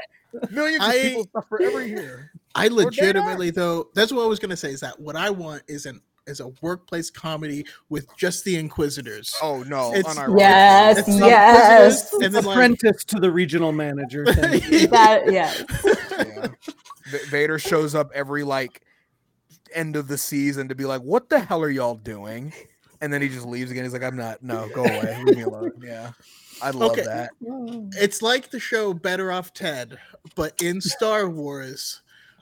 Millions of I- people suffer every year." I legitimately though, that's what I was gonna say. Is that what I want is an is a workplace comedy with just the Inquisitors. Oh no! It's- unironically. Yes, It's yes. Inquisitors, and then like Apprentice to the regional manager. That yes. Yeah. V- Vader shows up every like end of the season to be like, "What the hell are y'all doing?" And then he just leaves again. He's like, "I'm not. No, go away. Leave me alone." Yeah, I love Okay. that. it's like the show Better Off Ted, but in Star Wars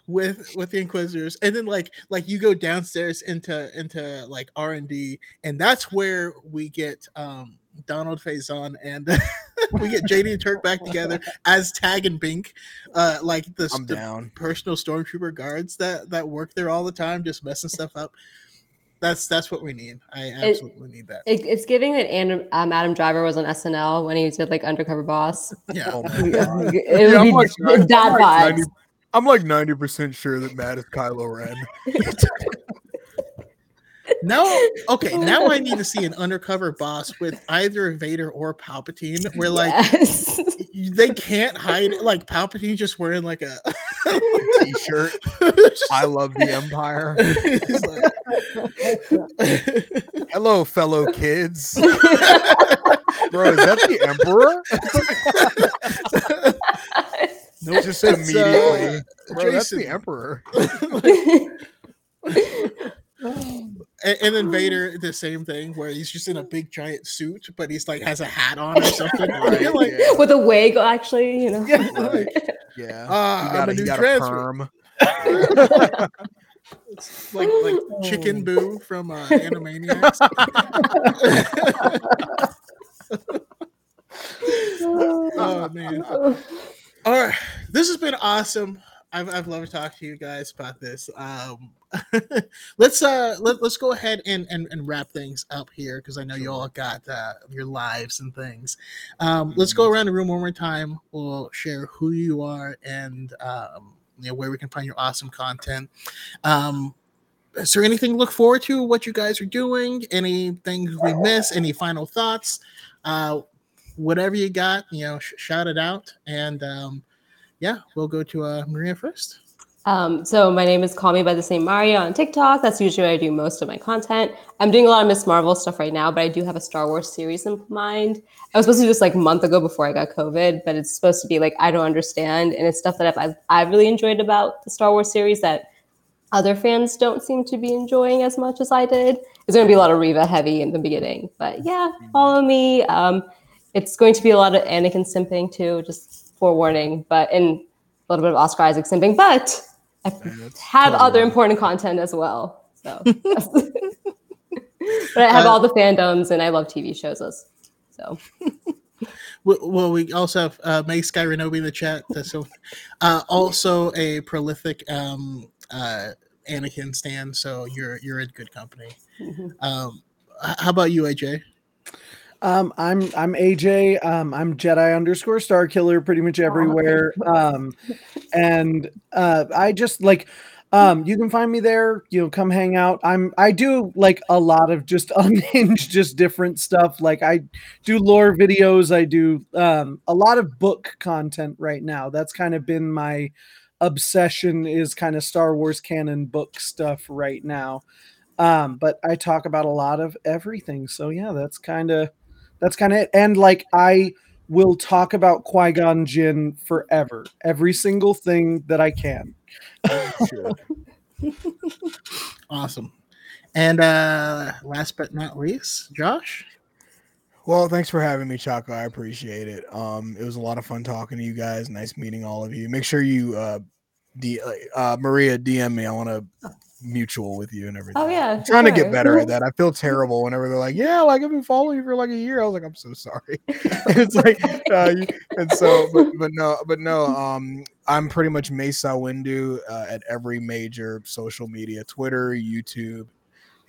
with with the Inquisitors, and then like like you go downstairs into into like R and D, and that's where we get um Donald Faison and we get JD and Turk back together as Tag and Bink, uh like the, I'm the down. personal stormtrooper guards that that work there all the time, just messing stuff up. That's that's what we need. I absolutely need that. It, it's giving that Adam, um, Adam Driver was on SNL when he did like Undercover Boss. Yeah. Oh my it would Yeah, be like nine- that I'm like 90 I'm like ninety percent sure that Matt is Kylo Ren. Now, okay, now I need to see an undercover boss with either Vader or Palpatine, where like yes. they can't hide it. Like Palpatine just wearing like a T-shirt. I love the Empire. He's like- Hello, fellow kids. Bro, is that the Emperor? Nope, Just it's, uh, immediately. Bro, that's the Jason. Emperor. and, and then Vader, the same thing, where he's just in a big giant suit, but he's like has a hat on or something. Right, like, yeah. With a wig, actually, you know. Right. Yeah. Ah, He got I'm a he new got transfer. perm. like like Chicken Boo from uh, Animaniacs. oh man. All right, this has been awesome. I've, I've loved talking to you guys about this. Um, let's uh let, let's go ahead and, and and wrap things up here because I know you all got uh, your lives and things. Um, let's go around the room one more time. We'll share who you are and um, you know where we can find your awesome content. Um, is there anything to look forward to? What you guys are doing? Anything we miss? Any final thoughts? Uh, whatever you got, you know, sh- shout it out. And um, yeah, we'll go to uh, Maria first. Um, so my name is Call Me by the Same Maria on TikTok. That's usually where I do most of my content. I'm doing a lot of Miss Marvel stuff right now, but I do have a Star Wars series in mind. I was supposed to do this like a month ago before I got COVID, but it's supposed to be like I don't understand, and it's stuff that I've I've really enjoyed about the Star Wars series that other fans don't seem to be enjoying as much as I did. It's going to be a lot of Reva heavy in the beginning, but yeah, follow me. Um, it's going to be a lot of Anakin simping too, just forewarning, but and a little bit of Oscar Isaac simping, but I have other important content as well. So, but I have Uh, all the fandoms and I love TV shows. as- So, Well, we also have uh, May Sky Renobi in the chat. So, uh, also a prolific um, uh, Anakin stand. So you're you're in good company. mhm. Um, how about you, AJ? Um, I'm I'm AJ. Um, I'm Jedi underscore Star Killer pretty much everywhere. Um, and uh, I just like um, you can find me there. You know, come hang out. I'm I do like a lot of just unhinged, just different stuff. Like I do lore videos. I do um, a lot of book content right now. That's kind of been my obsession is kind of Star Wars canon book stuff right now. Um, but I talk about a lot of everything. So yeah, that's kind of that's kind of it. And like I will talk about Qui Gon Jinn forever, every single thing that I can. Sure. Awesome. And uh, last but not least, Josh. Well, thanks for having me, Chaco. I appreciate it. Um, it was a lot of fun talking to you guys. Nice meeting all of you. Make sure you, uh, D, uh, Maria, DM me. I want to mutual with you and everything. oh yeah, I'm trying to get better at that. I feel terrible whenever they're like, "Yeah, like I've been following you for like a year." I was like, "I'm so sorry." it's like, uh, and so, but, but no, but no. Um, I'm pretty much Mesa Windu uh, at every major social media: Twitter, YouTube,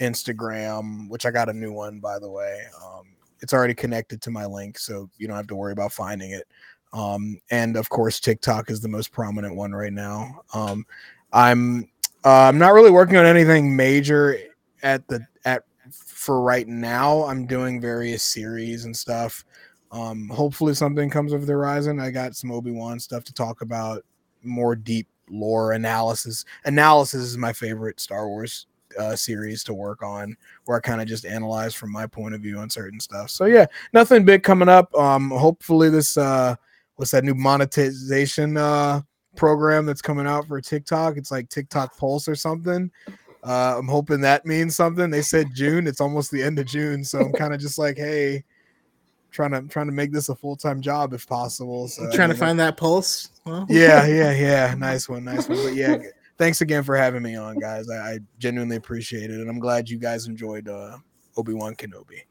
Instagram. Which I got a new one, by the way. Um, it's already connected to my link, so you don't have to worry about finding it. Um, and of course, TikTok is the most prominent one right now. Um, I'm uh, I'm not really working on anything major at the at for right now. I'm doing various series and stuff. Um, hopefully something comes over the horizon. I got some Obi Wan stuff to talk about, more deep lore analysis. Analysis is my favorite Star Wars uh, series to work on, where I kind of just analyze from my point of view on certain stuff. So yeah, nothing big coming up. Um, hopefully this uh, what's that new monetization uh program that's coming out for TikTok. It's like TikTok Pulse or something. Uh, I'm hoping that means something. They said June. It's almost the end of June, so I'm kind of just like, hey, trying to trying to make this a full time job if possible. So trying to know. find that pulse. Well, Yeah, yeah, yeah. Nice one, nice one. But yeah, thanks again for having me on, guys. I, I genuinely appreciate it, and I'm glad you guys enjoyed uh, Obi Wan Kenobi.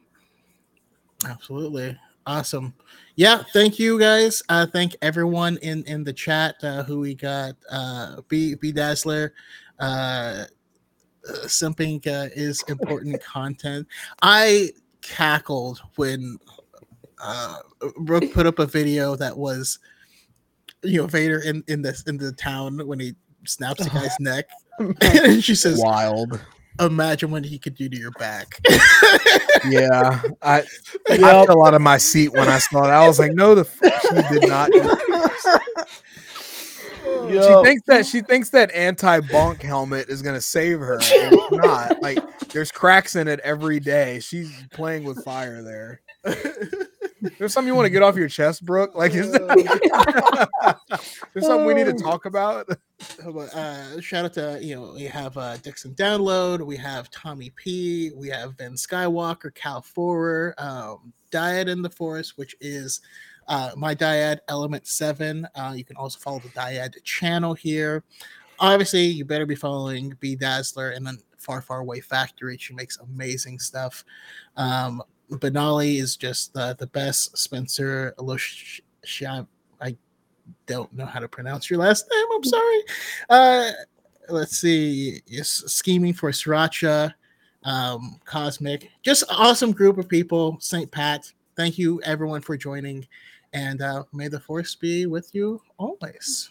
Absolutely. Awesome. Yeah, thank you guys. Uh thank everyone in in the chat uh who we got uh B B Dazzler uh uh, simping uh, is important content. I cackled when uh Brooke put up a video that was you know Vader in in this in the town when he snaps the guy's neck and she says Wild. Imagine what he could do to your back. Yeah, I I Yep. fell out of my seat when I saw it. I was like, no, the f- she did not. She thinks that she thinks that anti bonk helmet is gonna save her. and It's not like there's cracks in it every day. She's playing with fire there. There's something you want to get off your chest, Brooke? Like, is there, there's something we need to talk about? Uh, shout out to you know we have uh, Dixon Download, we have Tommy P, we have Ben Skywalker, Cal Forer, um, Dyad in the Forest, which is uh, my Dyad Element Seven. Uh, you can also follow the Dyad channel here. Obviously, you better be following B Dazzler and then Far Far Away Factory. She makes amazing stuff. Um, Benali is just the the best. Spencer Alosh, I don't know how to pronounce your last name. I'm sorry. Uh, let's see. Yes, scheming for Sriracha, um, Cosmic, just awesome group of people. St. Pat. Thank you everyone for joining, and uh, may the force be with you always.